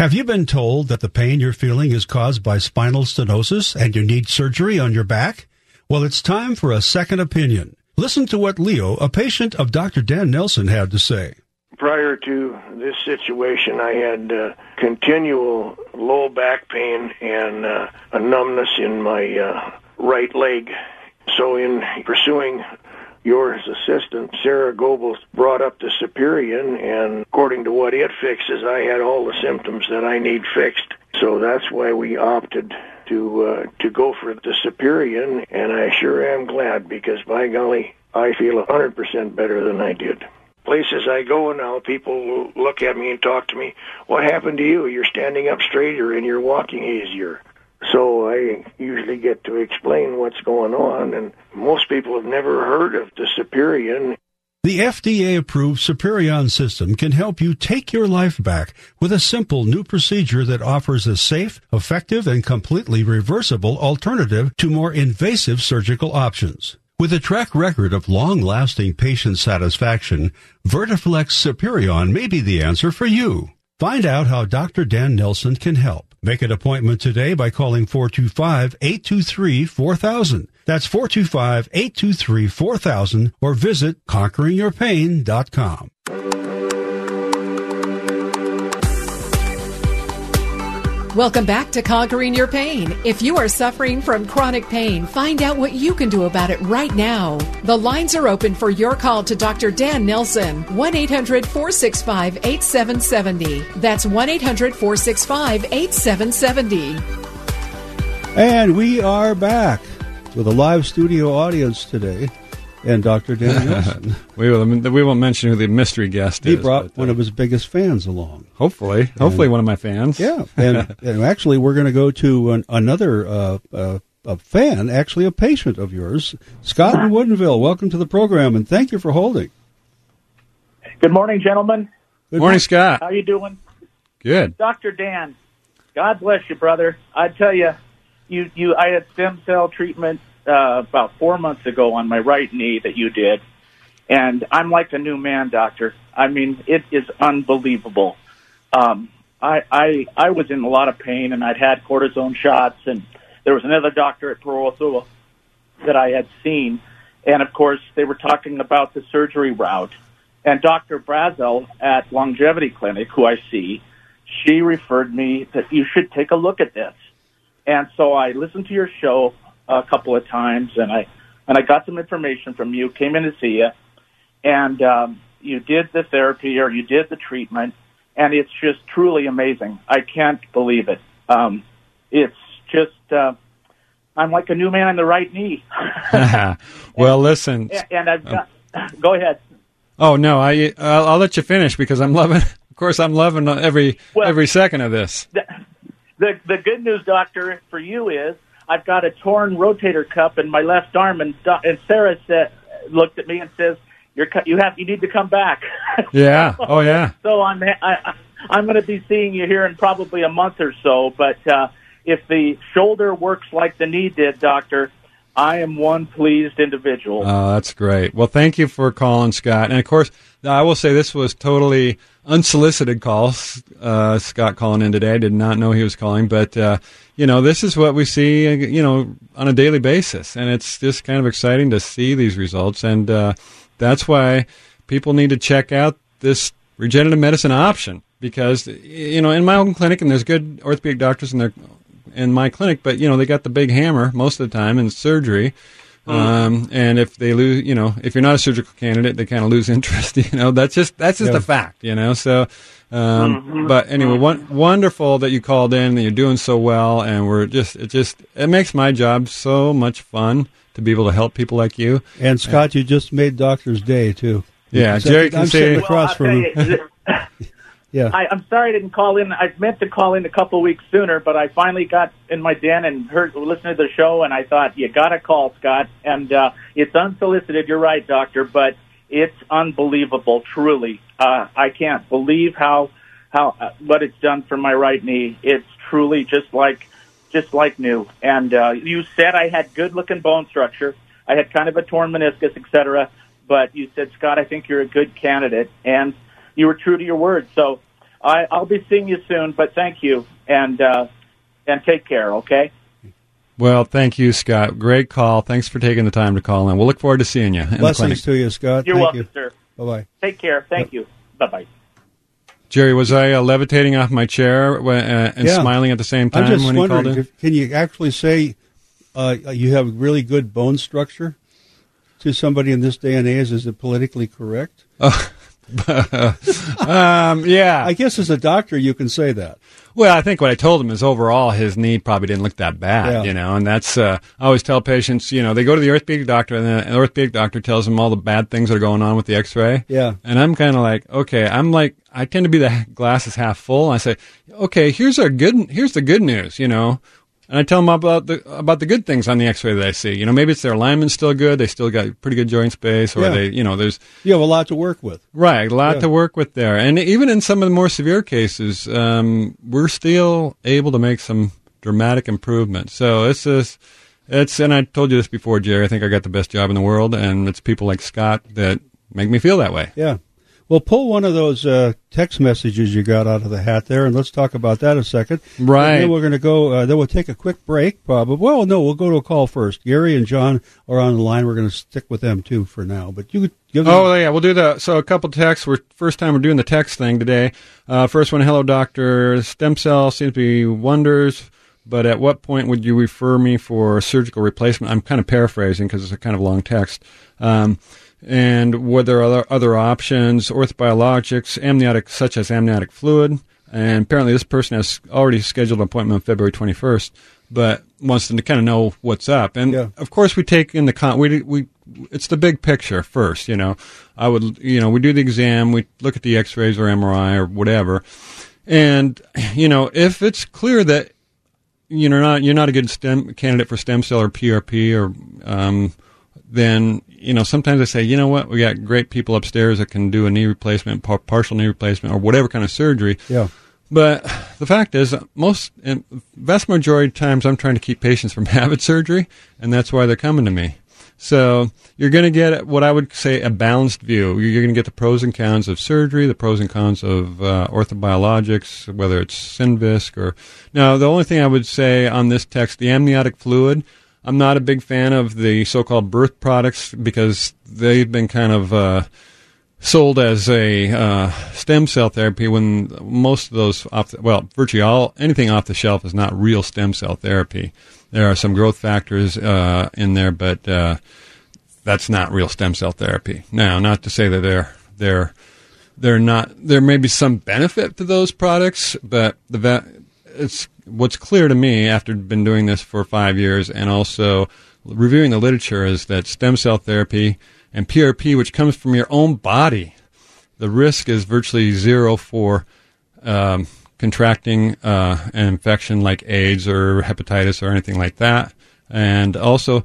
Have you been told that the pain you're feeling is caused by spinal stenosis and you need surgery on your back? Well, it's time for a second opinion. Listen to what Leo, a patient of Dr. Dan Nelson, had to say. prior to this situation, I had uh, continual low back pain and uh, a numbness in my uh, right leg. So, in pursuing your assistant, Sarah Goebbels, brought up the Superion, and according to what it fixes, I had all the symptoms that I need fixed. So that's why we opted to uh, to go for the Superion, and I sure am glad because by golly, I feel a hundred percent better than I did. places I go now, people look at me and talk to me. What happened to you? You're standing up straighter and you're walking easier. So I usually get to explain what's going on, and most people have never heard of the Superion. The FDA approved Superion system can help you take your life back with a simple new procedure that offers a safe, effective, and completely reversible alternative to more invasive surgical options. With a track record of long-lasting patient satisfaction, Vertiflex Superion may be the answer for you. Find out how Dr. Dan Nelson can help. Make an appointment today by calling 425-823-4000. That's 425-823-4000 or visit conqueringyourpain.com. Welcome back to Conquering Your Pain. If you are suffering from chronic pain, find out what you can do about it right now. The lines are open for your call to Dr. Dan Nelson. 1 800 465 8770. That's 1 800 465 8770. And we are back with a live studio audience today and Dr. Dan Nelson. we, will, we won't mention who the mystery guest he is. He brought but, one uh, of his biggest fans along. Hopefully. Hopefully one of my fans. Yeah. And, and actually, we're going to go to an, another uh, uh, a fan, actually a patient of yours, Scott in Woodinville. Welcome to the program, and thank you for holding. Good morning, gentlemen. Good Morning, Scott. How you doing? Good. Dr. Dan, God bless you, brother. I tell you, you, you, I had stem cell treatment uh, about four months ago on my right knee that you did, and I'm like a new man, doctor. I mean, it is unbelievable. Um, I, I, I was in a lot of pain, and I'd had cortisone shots, and there was another doctor at Pro that I had seen, and of course, they were talking about the surgery route. And Dr. Brazel at Longevity Clinic, who I see, she referred me that you should take a look at this. And so I listened to your show a couple of times, and I and I got some information from you. Came in to see you, and um, you did the therapy or you did the treatment, and it's just truly amazing. I can't believe it. Um, it's just uh, I'm like a new man on the right knee. well, listen. and, and I've got. Go ahead. Oh no, I I'll, I'll let you finish because I'm loving. Of course, I'm loving every Well- every second of this. The, the the good news, doctor, for you is I've got a torn rotator cuff in my left arm, and and Sarah said looked at me and says, "You're you have you need to come back." Yeah. Oh yeah. so I'm I, I'm going to be seeing you here in probably a month or so. But uh, if the shoulder works like the knee did, doctor, I am one pleased individual. Oh, that's great. Well, thank you for calling, Scott. And of course, I will say this was totally unsolicited call. Uh, Scott calling in today. I did not know he was calling, but uh, you know, this is what we see, you know, on a daily basis, and it's just kind of exciting to see these results. And uh, that's why people need to check out this regenerative medicine option because you know, in my own clinic, and there's good orthopedic doctors in there in my clinic, but you know, they got the big hammer most of the time in surgery. Um, and if they lose, you know, if you're not a surgical candidate, they kind of lose interest. You know, that's just that's just Yeah. a fact. You know, so. Um, But anyway, one, wonderful that you called in. and You're doing so well, and we're just it just it makes my job so much fun to be able to help people like you. And Scott, you just made Doctor's Day too. Yeah, I'm Jerry can sitting say- across Well, from I'll him. tell you, Yeah. I, I'm sorry I didn't call in. I meant to call in a couple weeks sooner, but I finally got in my den and heard listened to the show, and I thought you got to call Scott. And uh, it's unsolicited. You're right, Doctor, but it's unbelievable. Truly, uh, I can't believe how how uh, what it's done for my right knee. It's truly just like just like new. And uh, you said I had good looking bone structure. I had kind of a torn meniscus, etc. But you said, Scott, I think you're a good candidate, and you were true to your word. So I, I'll be seeing you soon. But thank you, and uh, and take care. Okay. Well, thank you, Scott. Great call. Thanks for taking the time to call in. We'll look forward to seeing you in the clinic. Blessings to you, Scott. You're Thank welcome, you. sir. Bye bye. Take care. Thank you. Bye bye. Jerry, was I uh, levitating off my chair uh, and Yeah. smiling at the same time I'm just when he called in? if- can you actually say uh, you have really good bone structure to somebody in this day and age? Is it politically correct? Oh, um, yeah. I guess as a doctor, you can say that. Well, I think what I told him is overall his knee probably didn't look that bad, Yeah. you know, and that's, uh, I always tell patients, you know, they go to the orthopedic doctor and the orthopedic doctor tells them all the bad things that are going on with the x-ray. Yeah. And I'm kind of like, okay, I'm like, I tend to be the glass is half full. I say, okay, here's our good, here's the good news, you know. And I tell them about the about the good things on the X-ray that I see. You know, maybe it's their alignment's still good. They still got pretty good joint space, or Yeah. they, you know, there's You have a lot to work with. Right, a lot Yeah. to work with there. And even in some of the more severe cases, um, we're still able to make some dramatic improvements. So it's just, it's, and I told you this before, Jerry, I think I got the best job in the world, and it's people like Scott that make me feel that way. Yeah. Well, pull one of those uh, text messages you got out of the hat there, and let's talk about that a second. Right. And then we're going to go. Uh, then we'll take a quick break. Probably. Well, no, we'll go to a call first. Gary and John are on the line. We're going to stick with them too for now. But you could give them. Oh yeah, we'll do the so a couple texts. We're first time we're doing the text thing today. Uh, first one, hello doctor. Stem cell seems to be wonders, but at what point would you refer me for surgical replacement? I'm kind of paraphrasing because it's a kind of long text. Um, and were there other other options, orthobiologics, amniotic such as amniotic fluid? And apparently, this person has already scheduled an appointment on February 21st, but wants them to kind of know what's up. And of course, we take in the con. We we it's the big picture first. You know, I would you know we do the exam, we look at the X-rays or MRI or whatever, and you know if it's clear that you know not you're not a good stem candidate for stem cell or PRP or um, then you know sometimes I say you know what we got great people upstairs that can do a knee replacement, par- partial knee replacement, or whatever kind of surgery. Yeah. But the fact is, most and vast majority of times, I'm trying to keep patients from having surgery, and that's why they're coming to me. So you're going to get what I would say a balanced view. You're going to get the pros and cons of surgery, the pros and cons of uh, orthobiologics, whether it's Synvisc or. Now, the only thing I would say on this text, the amniotic fluid. I'm not a big fan of the so-called birth products because they've been kind of uh, sold as a uh, stem cell therapy when most of those off the, well virtually all anything off the shelf is not real stem cell therapy. There are some growth factors uh, in there but uh, that's not real stem cell therapy. Now not to say that they're they're they're not there may be some benefit to those products but the va- it's what's clear to me after been doing this for five years and also reviewing the literature is that stem cell therapy and PRP, which comes from your own body, the risk is virtually zero for um, contracting uh, an infection like AIDS or hepatitis or anything like that. And also,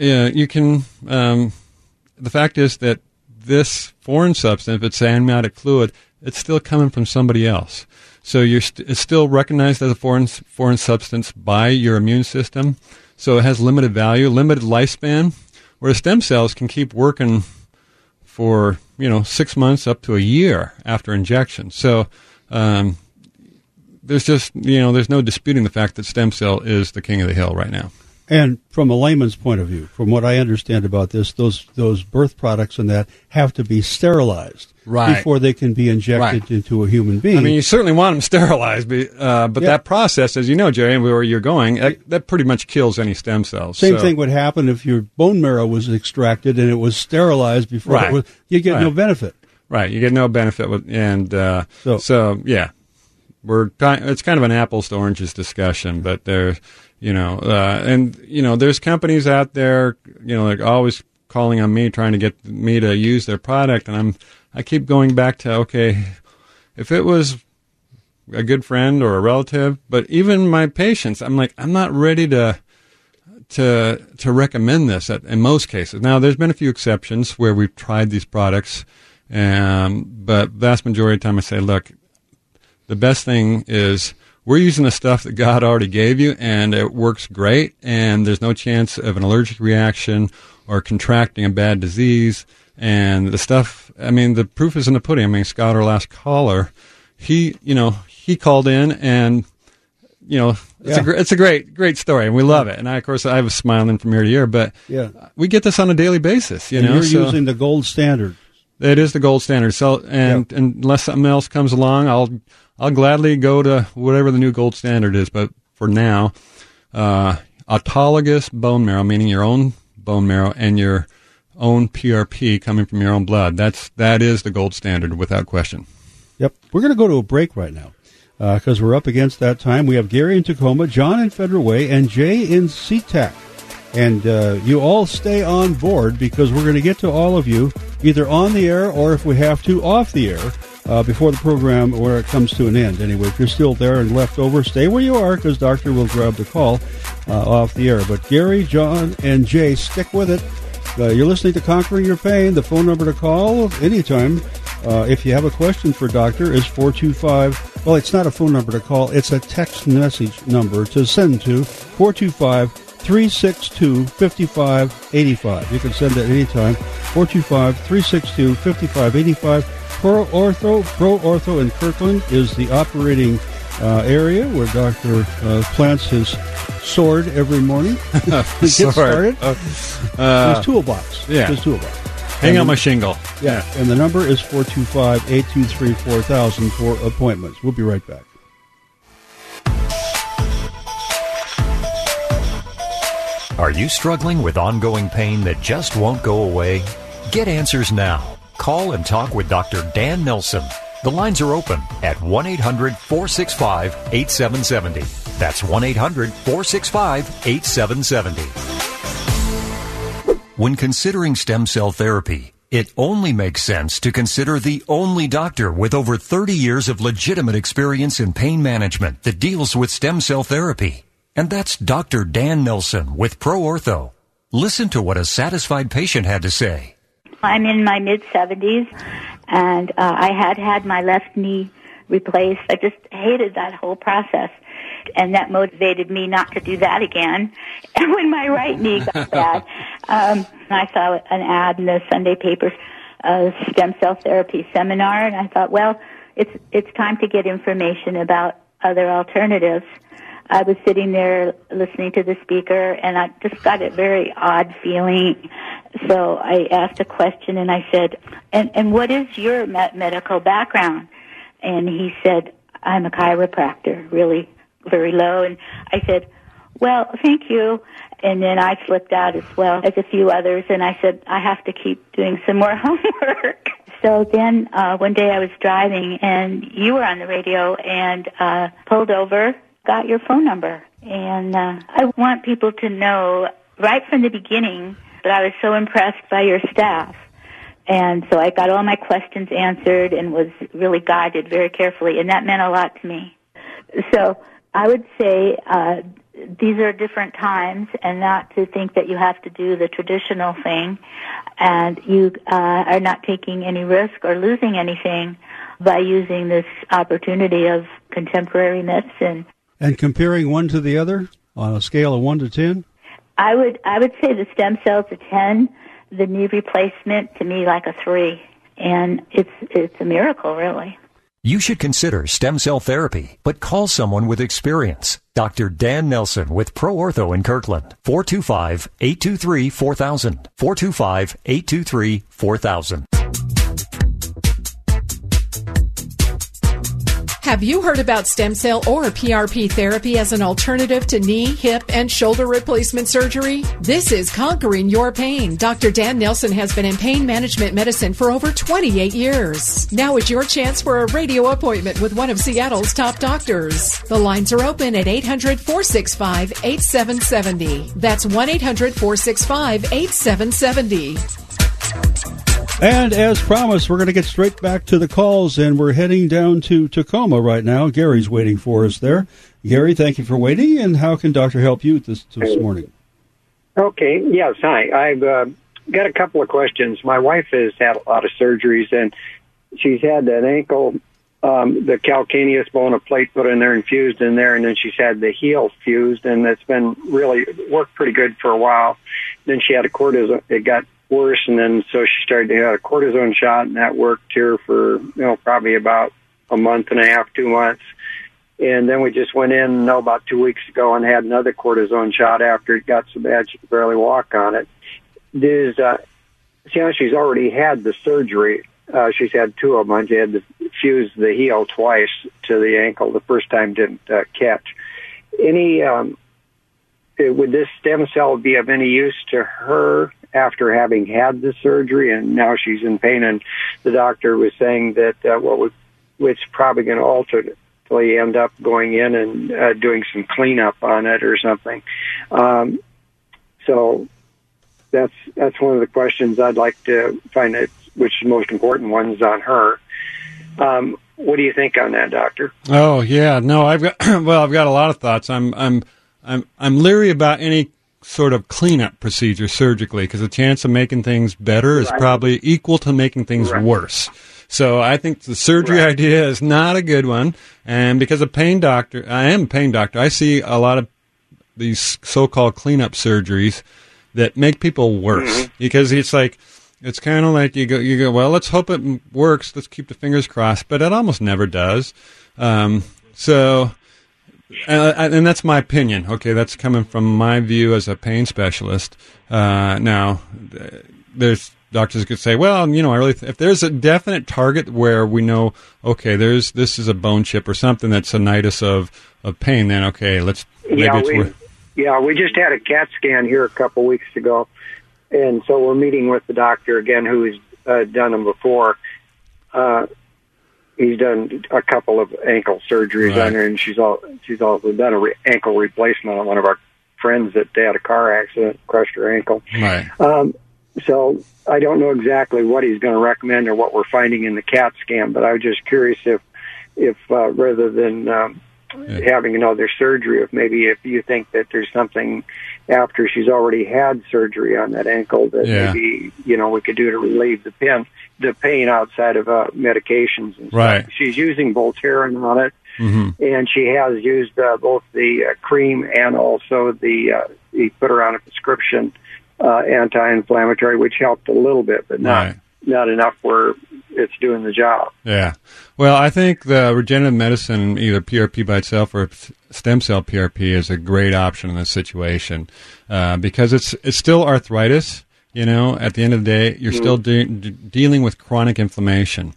uh, you can. Um, the fact is that this foreign substance, if it's amniotic fluid, it's still coming from somebody else. So you're st- it's still recognized as a foreign foreign substance by your immune system. So it has limited value, limited lifespan, whereas stem cells can keep working for you know six months up to a year after injection. So um, there's just you know there's no disputing the fact that stem cell is the king of the hill right now. And from a layman's point of view, from what I understand about this, those those birth products and that have to be sterilized Right. before they can be injected Right. into a human being. I mean, you certainly want them sterilized, but, uh, but Yeah. that process, as you know, Jerry, where you're going, that, that pretty much kills any stem cells. Same So- thing would happen if your bone marrow was extracted and it was sterilized before Right. it was, you get no benefit. Right, you get no benefit with, and uh, so, yeah, we're it's kind of an apples to oranges discussion, but there's you know, uh, and you know, there's companies out there, you know, like always calling on me trying to get me to use their product, and I'm I keep going back to okay, if it was a good friend or a relative, but even my patients, I'm like I'm not ready to to to recommend this at, in most cases. Now, there's been a few exceptions where we've tried these products, um, but vast majority of the time I say, look, the best thing is we're using the stuff that God already gave you, and it works great, and there's no chance of an allergic reaction or contracting a bad disease. And the stuff, I mean, the proof is in the pudding. I mean, Scott, our last caller, he, you know, he called in and you know, it's Yeah. a gr- it's a great great story, and we love it. And I, of course, I was smiling from ear to ear, but Yeah. we get this on a daily basis. You and know, you're so using the gold standard. it is the gold standard. So, and, and unless something else comes along, I'll I'll gladly go to whatever the new gold standard is. But for now, uh, autologous bone marrow, meaning your own bone marrow and your own PRP coming from your own blood. That's that is the gold standard without question. Yep. We're going to go to a break right now because uh, we're up against that time. We have Gary in Tacoma, John in Federal Way, and Jay in SeaTac. And uh, you all stay on board because we're going to get to all of you either on the air or if we have to off the air uh, before the program where it comes to an end. Anyway, if you're still there and left over, stay where you are because Doctor will grab the call uh, off the air. But Gary, John, and Jay, stick with it. Uh, you're listening to Conquering Your Pain. The phone number to call anytime uh, if you have a question for Doctor is 425. Well, it's not a phone number to call. It's a text message number to send to 425 362 5585. You can send it anytime. 425 362 5585. Pro Ortho, Pro Ortho in Kirkland is the operating uh, area where Doctor uh, plants his sword every morning. To get started. Uh, his toolbox. Yeah. His toolbox. Hang on my shingle. Yeah. And the number is 425 823 4000 for appointments. We'll be right back. Are you struggling with ongoing pain that just won't go away? Get answers now. Call and talk with Dr. Dan Nelson. The lines are open at 1 800 465 8770. That's 1 800 465 8770. When considering stem cell therapy, it only makes sense to consider the only doctor with over 30 years of legitimate experience in pain management that deals with stem cell therapy. And that's Dr. Dan Nelson with ProOrtho. Listen to what a satisfied patient had to say. I'm in my mid 70s and uh, I had had my left knee replaced. I just hated that whole process. And that motivated me not to do that again. And when my right knee got bad, um, I saw an ad in the Sunday papers, a stem cell therapy seminar, and I thought, well, it's it's time to get information about other alternatives. I was sitting there listening to the speaker and I just got a very odd feeling. So I asked a question and I said, and, and what is your medical background? And he said, I'm a chiropractor, really very low. And I said, well, thank you. And then I slipped out as well as a few others and I said, I have to keep doing some more homework. So then uh, one day I was driving and you were on the radio and uh, pulled over got your phone number. And uh, I want people to know right from the beginning that I was so impressed by your staff. And so I got all my questions answered and was really guided very carefully, and that meant a lot to me. So I would say uh, these are different times, and not to think that you have to do the traditional thing, and you uh, are not taking any risk or losing anything by using this opportunity of contemporary medicine and comparing one to the other on a scale of 1 to 10? I would I would say the stem cells a 10, the knee replacement to me like a 3. And it's it's a miracle really. You should consider stem cell therapy, but call someone with experience. Dr. Dan Nelson with Pro Ortho in Kirkland. 425-823-4000. 425-823-4000. Have you heard about stem cell or PRP therapy as an alternative to knee, hip, and shoulder replacement surgery? This is Conquering Your Pain. Dr. Dan Nelson has been in pain management medicine for over 28 years. Now is your chance for a radio appointment with one of Seattle's top doctors. The lines are open at 800 465 8770. That's 1 800 465 8770. And as promised, we're going to get straight back to the calls, and we're heading down to Tacoma right now. Gary's waiting for us there. Gary, thank you for waiting. And how can Doctor help you this, this morning? Okay. Yes. Hi. I've uh, got a couple of questions. My wife has had a lot of surgeries, and she's had an ankle, um, the calcaneus bone, a plate put in there and fused in there, and then she's had the heel fused, and it's been really worked pretty good for a while. Then she had a cortisone. It got worse, and then so she started to have a cortisone shot, and that worked here for you know probably about a month and a half, two months. And then we just went in, know, about two weeks ago and had another cortisone shot after it got so bad she could barely walk on it. There's, uh, see how she's already had the surgery. Uh, she's had two of them. She had to fuse the heel twice to the ankle. The first time didn't uh, catch. Any, um, would this stem cell be of any use to her after having had the surgery, and now she's in pain. And the doctor was saying that uh, what would, it's probably going to ultimately end up going in and uh, doing some cleanup on it or something. Um, so that's that's one of the questions I'd like to find out which is most important ones on her. Um, what do you think on that, doctor? Oh yeah, no, I've got well, I've got a lot of thoughts. I'm I'm I'm I'm leery about any sort of cleanup procedure surgically because the chance of making things better is Right. probably equal to making things Right. worse. So I think the surgery Right. idea is not a good one. And because a pain doctor, I am a pain doctor. I see a lot of these so-called cleanup surgeries that make people worse because it's like it's kind of like you go you go well let's hope it works let's keep the fingers crossed but it almost never does um, so uh, and that's my opinion okay? That's coming from my view as a pain specialist. Uh, now there's doctors could say well you know I really th- if there's a definite target where we know okay there's this is a bone chip or something that's a nidus of of pain then okay let's maybe yeah, it's we, worth yeah, we just had a CAT scan here a couple weeks ago, and so we're meeting with the doctor again, who's uh, done them before. Uh, he's done a couple of ankle surgeries Right. on her, and she's all she's also done a re- ankle replacement on one of our friends that they had a car accident, crushed her ankle. right Um, so I don't know exactly what he's going to recommend or what we're finding in the CAT scan, but I was just curious if, if uh, rather than um, having another surgery, if maybe if you think that there's something after she's already had surgery on that ankle that Yeah. maybe you know we could do to relieve the pain, the pain outside of uh, medications and stuff. Right. She's using Voltaren on it hmm and she has used uh, both the uh, cream and also the uh, he put her on a prescription uh, anti-inflammatory, which helped a little bit, but not Right. not enough where it's doing the job. Yeah. Well, I think the regenerative medicine, either PRP by itself or stem cell PRP, is a great option in this situation uh, because it's it's still arthritis. You know, at the end of the day, you're still de- de- dealing with chronic inflammation,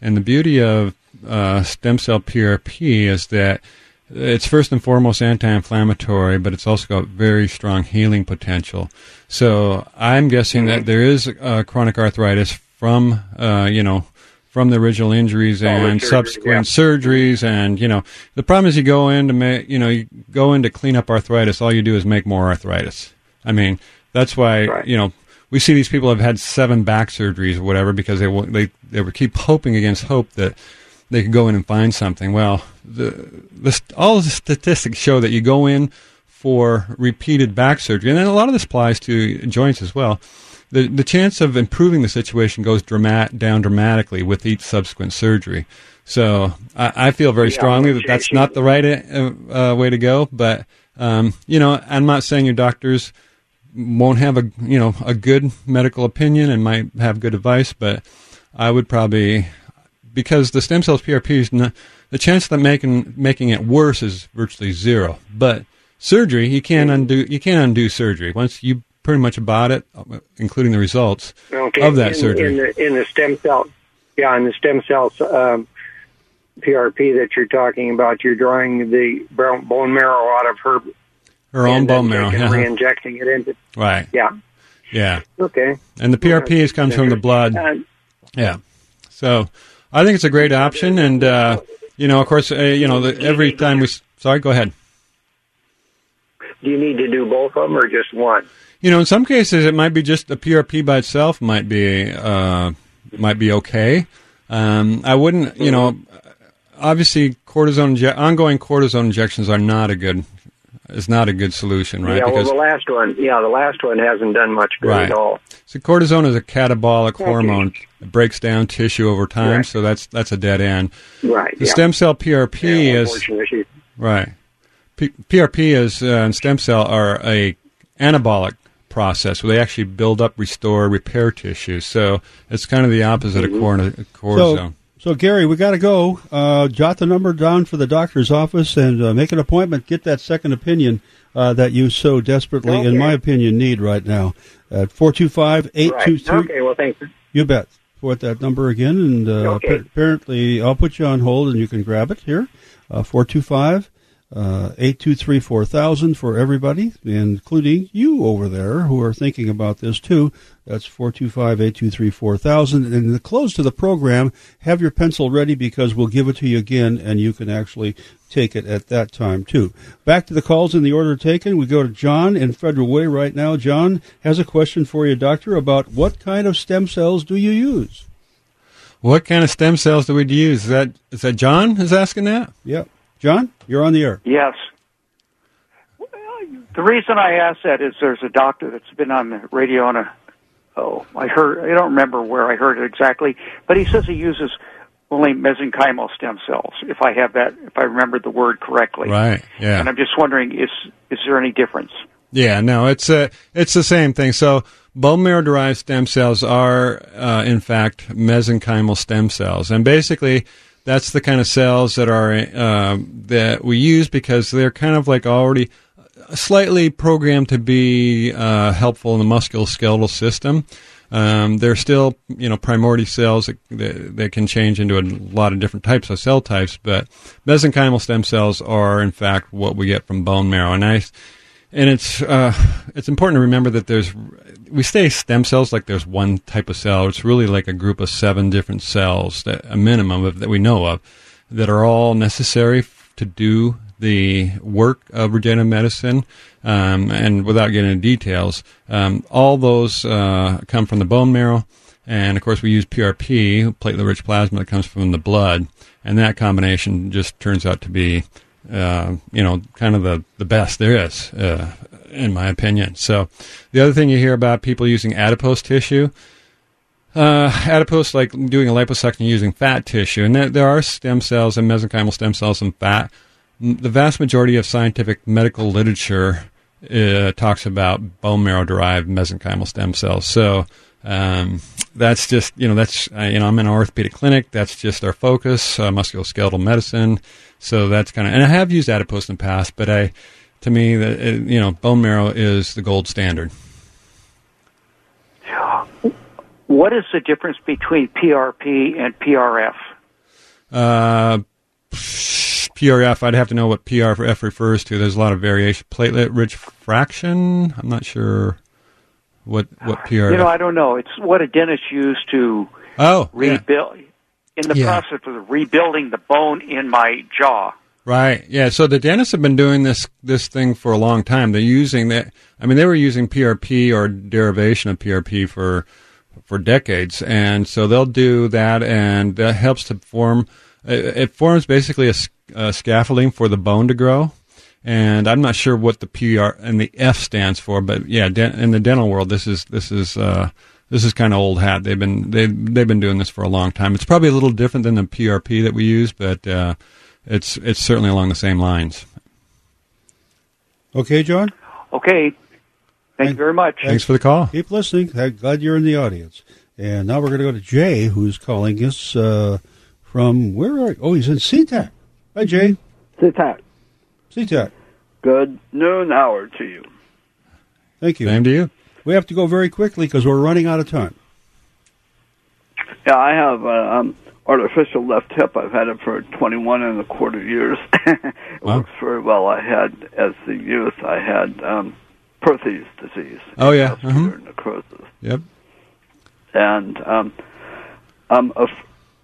and the beauty of uh, stem cell PRP is that it's first and foremost anti-inflammatory, but it's also got very strong healing potential. So I'm guessing that there is uh, chronic arthritis from, uh, you know, from the original injuries and surgery, subsequent surgeries, and you know, the problem is you go in to make, you know, you go in to clean up arthritis. All you do is make more arthritis. I mean, that's why you know we see these people have had seven back surgeries or whatever because they they they were keep hoping against hope that they could go in and find something. Well, the, the all the statistics show that you go in for repeated back surgery, and then a lot of this applies to joints as well. The the chance of improving the situation goes dramat- down dramatically with each subsequent surgery. So I, I feel very strongly that that's not the right uh, uh, way to go. But um, you know, I'm not saying your doctors won't have a you know a good medical opinion and might have good advice, but I would probably because the stem cells PRP is not, the chance that making making it worse is virtually zero. But surgery, you can't undo you can't undo surgery once you pretty much bought it, uh, including the results Okay, of that in, surgery. in the in the stem cell, yeah, in the stem cells um, PRP that you're talking about, you're drawing the bone bone marrow out of her Her own bone marrow, yeah. re-injecting it into. right? Yeah. Yeah, Okay. and the PRP comes from the blood. Uh, Yeah. So I think it's a great option, and uh, you know, of course, uh, you know, the, every time we. Sorry, go ahead. do you need to do both of them or just one? You know, in some cases, it might be just the PRP by itself might be uh, might be okay. Um, I wouldn't, you know, obviously, cortisone ongoing cortisone injections are not a good is not a good solution, right? yeah. because well, the last one, yeah, the last one hasn't done much good Right. at all. So cortisone is a catabolic hormone. It breaks down tissue over time, Right. so that's that's a dead end. Right. The yeah. stem cell PRP Yeah, is right. P- PRP is uh, and stem cell are a anabolic process where they actually build up, restore, repair tissue. So it's kind of the opposite of corti- cortisone. So, so, Gary, we got to go. Uh, jot the number down for the doctor's office and uh, make an appointment. Get that second opinion uh, that you so desperately, okay. in my opinion, need right now at 425 823. Okay, well, thanks. You bet. Put that number again, and uh, okay. apparently I'll put you on hold and you can grab it here uh, 425 uh, eight two three four thousand for everybody, including you over there who are thinking about this too. That's four two five eight two three four thousand. And the close to the program, have your pencil ready because we'll give it to you again, and you can actually take it at that time too. Back to the calls in the order taken. We go to John in Federal Way right now. John has a question for you, doctor, about what kind of stem cells do you use? What kind of stem cells do we use? Is that is that John is asking that? Yep. John, you're on the air. Yes. The reason I ask that is there's a doctor that's been on the radio on a oh I heard I don't remember where I heard it exactly, but he says he uses only mesenchymal stem cells. If I have that, if I remembered the word correctly, Right. Yeah. And I'm just wondering is is there any difference? Yeah, no, it's uh, it's the same thing. So bone marrow derived stem cells are, uh, in fact, mesenchymal stem cells, and basically that's the kind of cells that are uh, that we use because they're kind of like already slightly programmed to be uh, helpful in the musculoskeletal system. Um, they're still, you know, primordial cells that, that, that can change into a lot of different types of cell types, but mesenchymal stem cells are, in fact, what we get from bone marrow. And I, and it's uh, it's important to remember that there's we say stem cells like there's one type of cell. It's really like a group of seven different cells that a minimum of that we know of that are all necessary f- to do the work of regenerative medicine. Um, and without getting into details, um, all those uh, come from the bone marrow. And of course, we use PRP, platelet rich plasma that comes from the blood. And that combination just turns out to be, uh, you know, kind of the, the best there is, uh, in my opinion. So the other thing you hear about people using adipose tissue, uh, adipose, like doing a liposuction using fat tissue, and there, there are stem cells and mesenchymal stem cells in fat. The vast majority of scientific medical literature uh, talks about bone marrow derived mesenchymal stem cells. So um, that's just you know that's uh, you know I'm in an orthopedic clinic. That's just our focus, uh, musculoskeletal medicine. So that's kind of and I have used adipose in the past, but I to me that uh, you know bone marrow is the gold standard. What is the difference between PRP and PRF? Uh, PRF, I'd have to know what PRF refers to. There's a lot of variation. Platelet rich fraction. I'm not sure what what PRF. You know, I don't know. It's what a dentist used to oh, yeah. rebuild in the Yeah. process of rebuilding the bone in my jaw. Right. Yeah. So the dentists have been doing this this thing for a long time. They're using that. I mean, they were using PRP or derivation of PRP for for decades, and so they'll do that, and that helps to form. It, it forms basically a scaffolding for the bone to grow. And I'm not sure what the PR and the F stands for, but yeah, den- in the dental world, this is this is uh, this is kind of old hat. They've been they they've been doing this for a long time. It's probably a little different than the PRP that we use, but uh, it's it's certainly along the same lines. Okay, John? Okay. Thank you very much. Thanks for the call. Keep listening. I'm glad you're in the audience. And now we're going to go to Jay, who's calling us uh, from where are? You? Oh, he's in SeaTac. Hi, Jay. SeaTac. SeaTac. Good noon, hour to you. Thank you. Same to you. We have to go very quickly because we're running out of time. Yeah, I have uh, um, artificial left hip. I've had it for 21 and a quarter years. it works very well. I had, as the youth, I had um, Perthes disease. Oh yeah. vascular necrosis. Yep. and um, I'm a,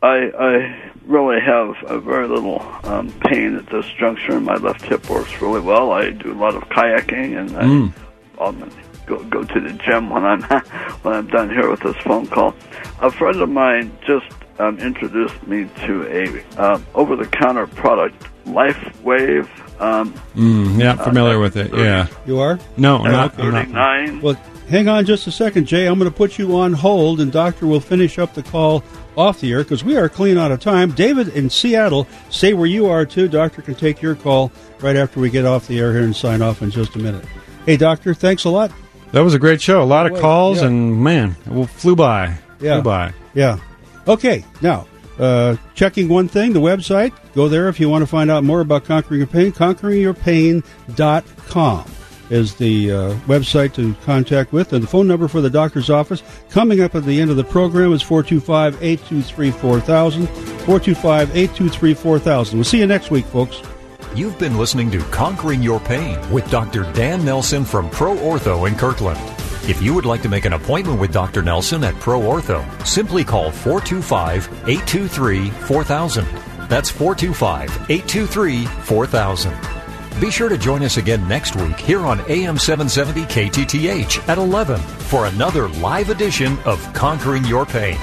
I, I really have a very little um, pain at this juncture. My left hip works really well. I do a lot of kayaking, and I Mm. um, go go to the gym when I'm when I'm done here with this phone call. A friend of mine just um, introduced me to a um, over-the-counter product, LifeWave. Um, Mm, yeah, familiar with it. Yeah. You are? No, I'm not. Thirty-nine. Well, hang on just a second, Jay. I'm going to put you on hold, and Doctor will finish up the call off the air because we are clean out of time. David in Seattle, say where you are too. Doctor can take your call right after we get off the air here and sign off in just a minute. Hey, Doctor, thanks a lot. That was a great show. A lot of calls, yeah. and man, it flew by. Yeah. Flew by. Yeah. Okay, now, uh, checking one thing, the website. Go there if you want to find out more about Conquering Your Pain. ConqueringYourPain.com is the uh, website to contact with. And the phone number for the doctor's office coming up at the end of the program is 425 823 4000. 425 823 4000. We'll see you next week, folks. You've been listening to Conquering Your Pain with Dr. Dan Nelson from Pro Ortho in Kirkland. If you would like to make an appointment with Dr. Nelson at Pro Ortho, simply call 425 823 4000. That's 425 823 4000. Be sure to join us again next week here on AM 770 KTTH at 11 for another live edition of Conquering Your Pain.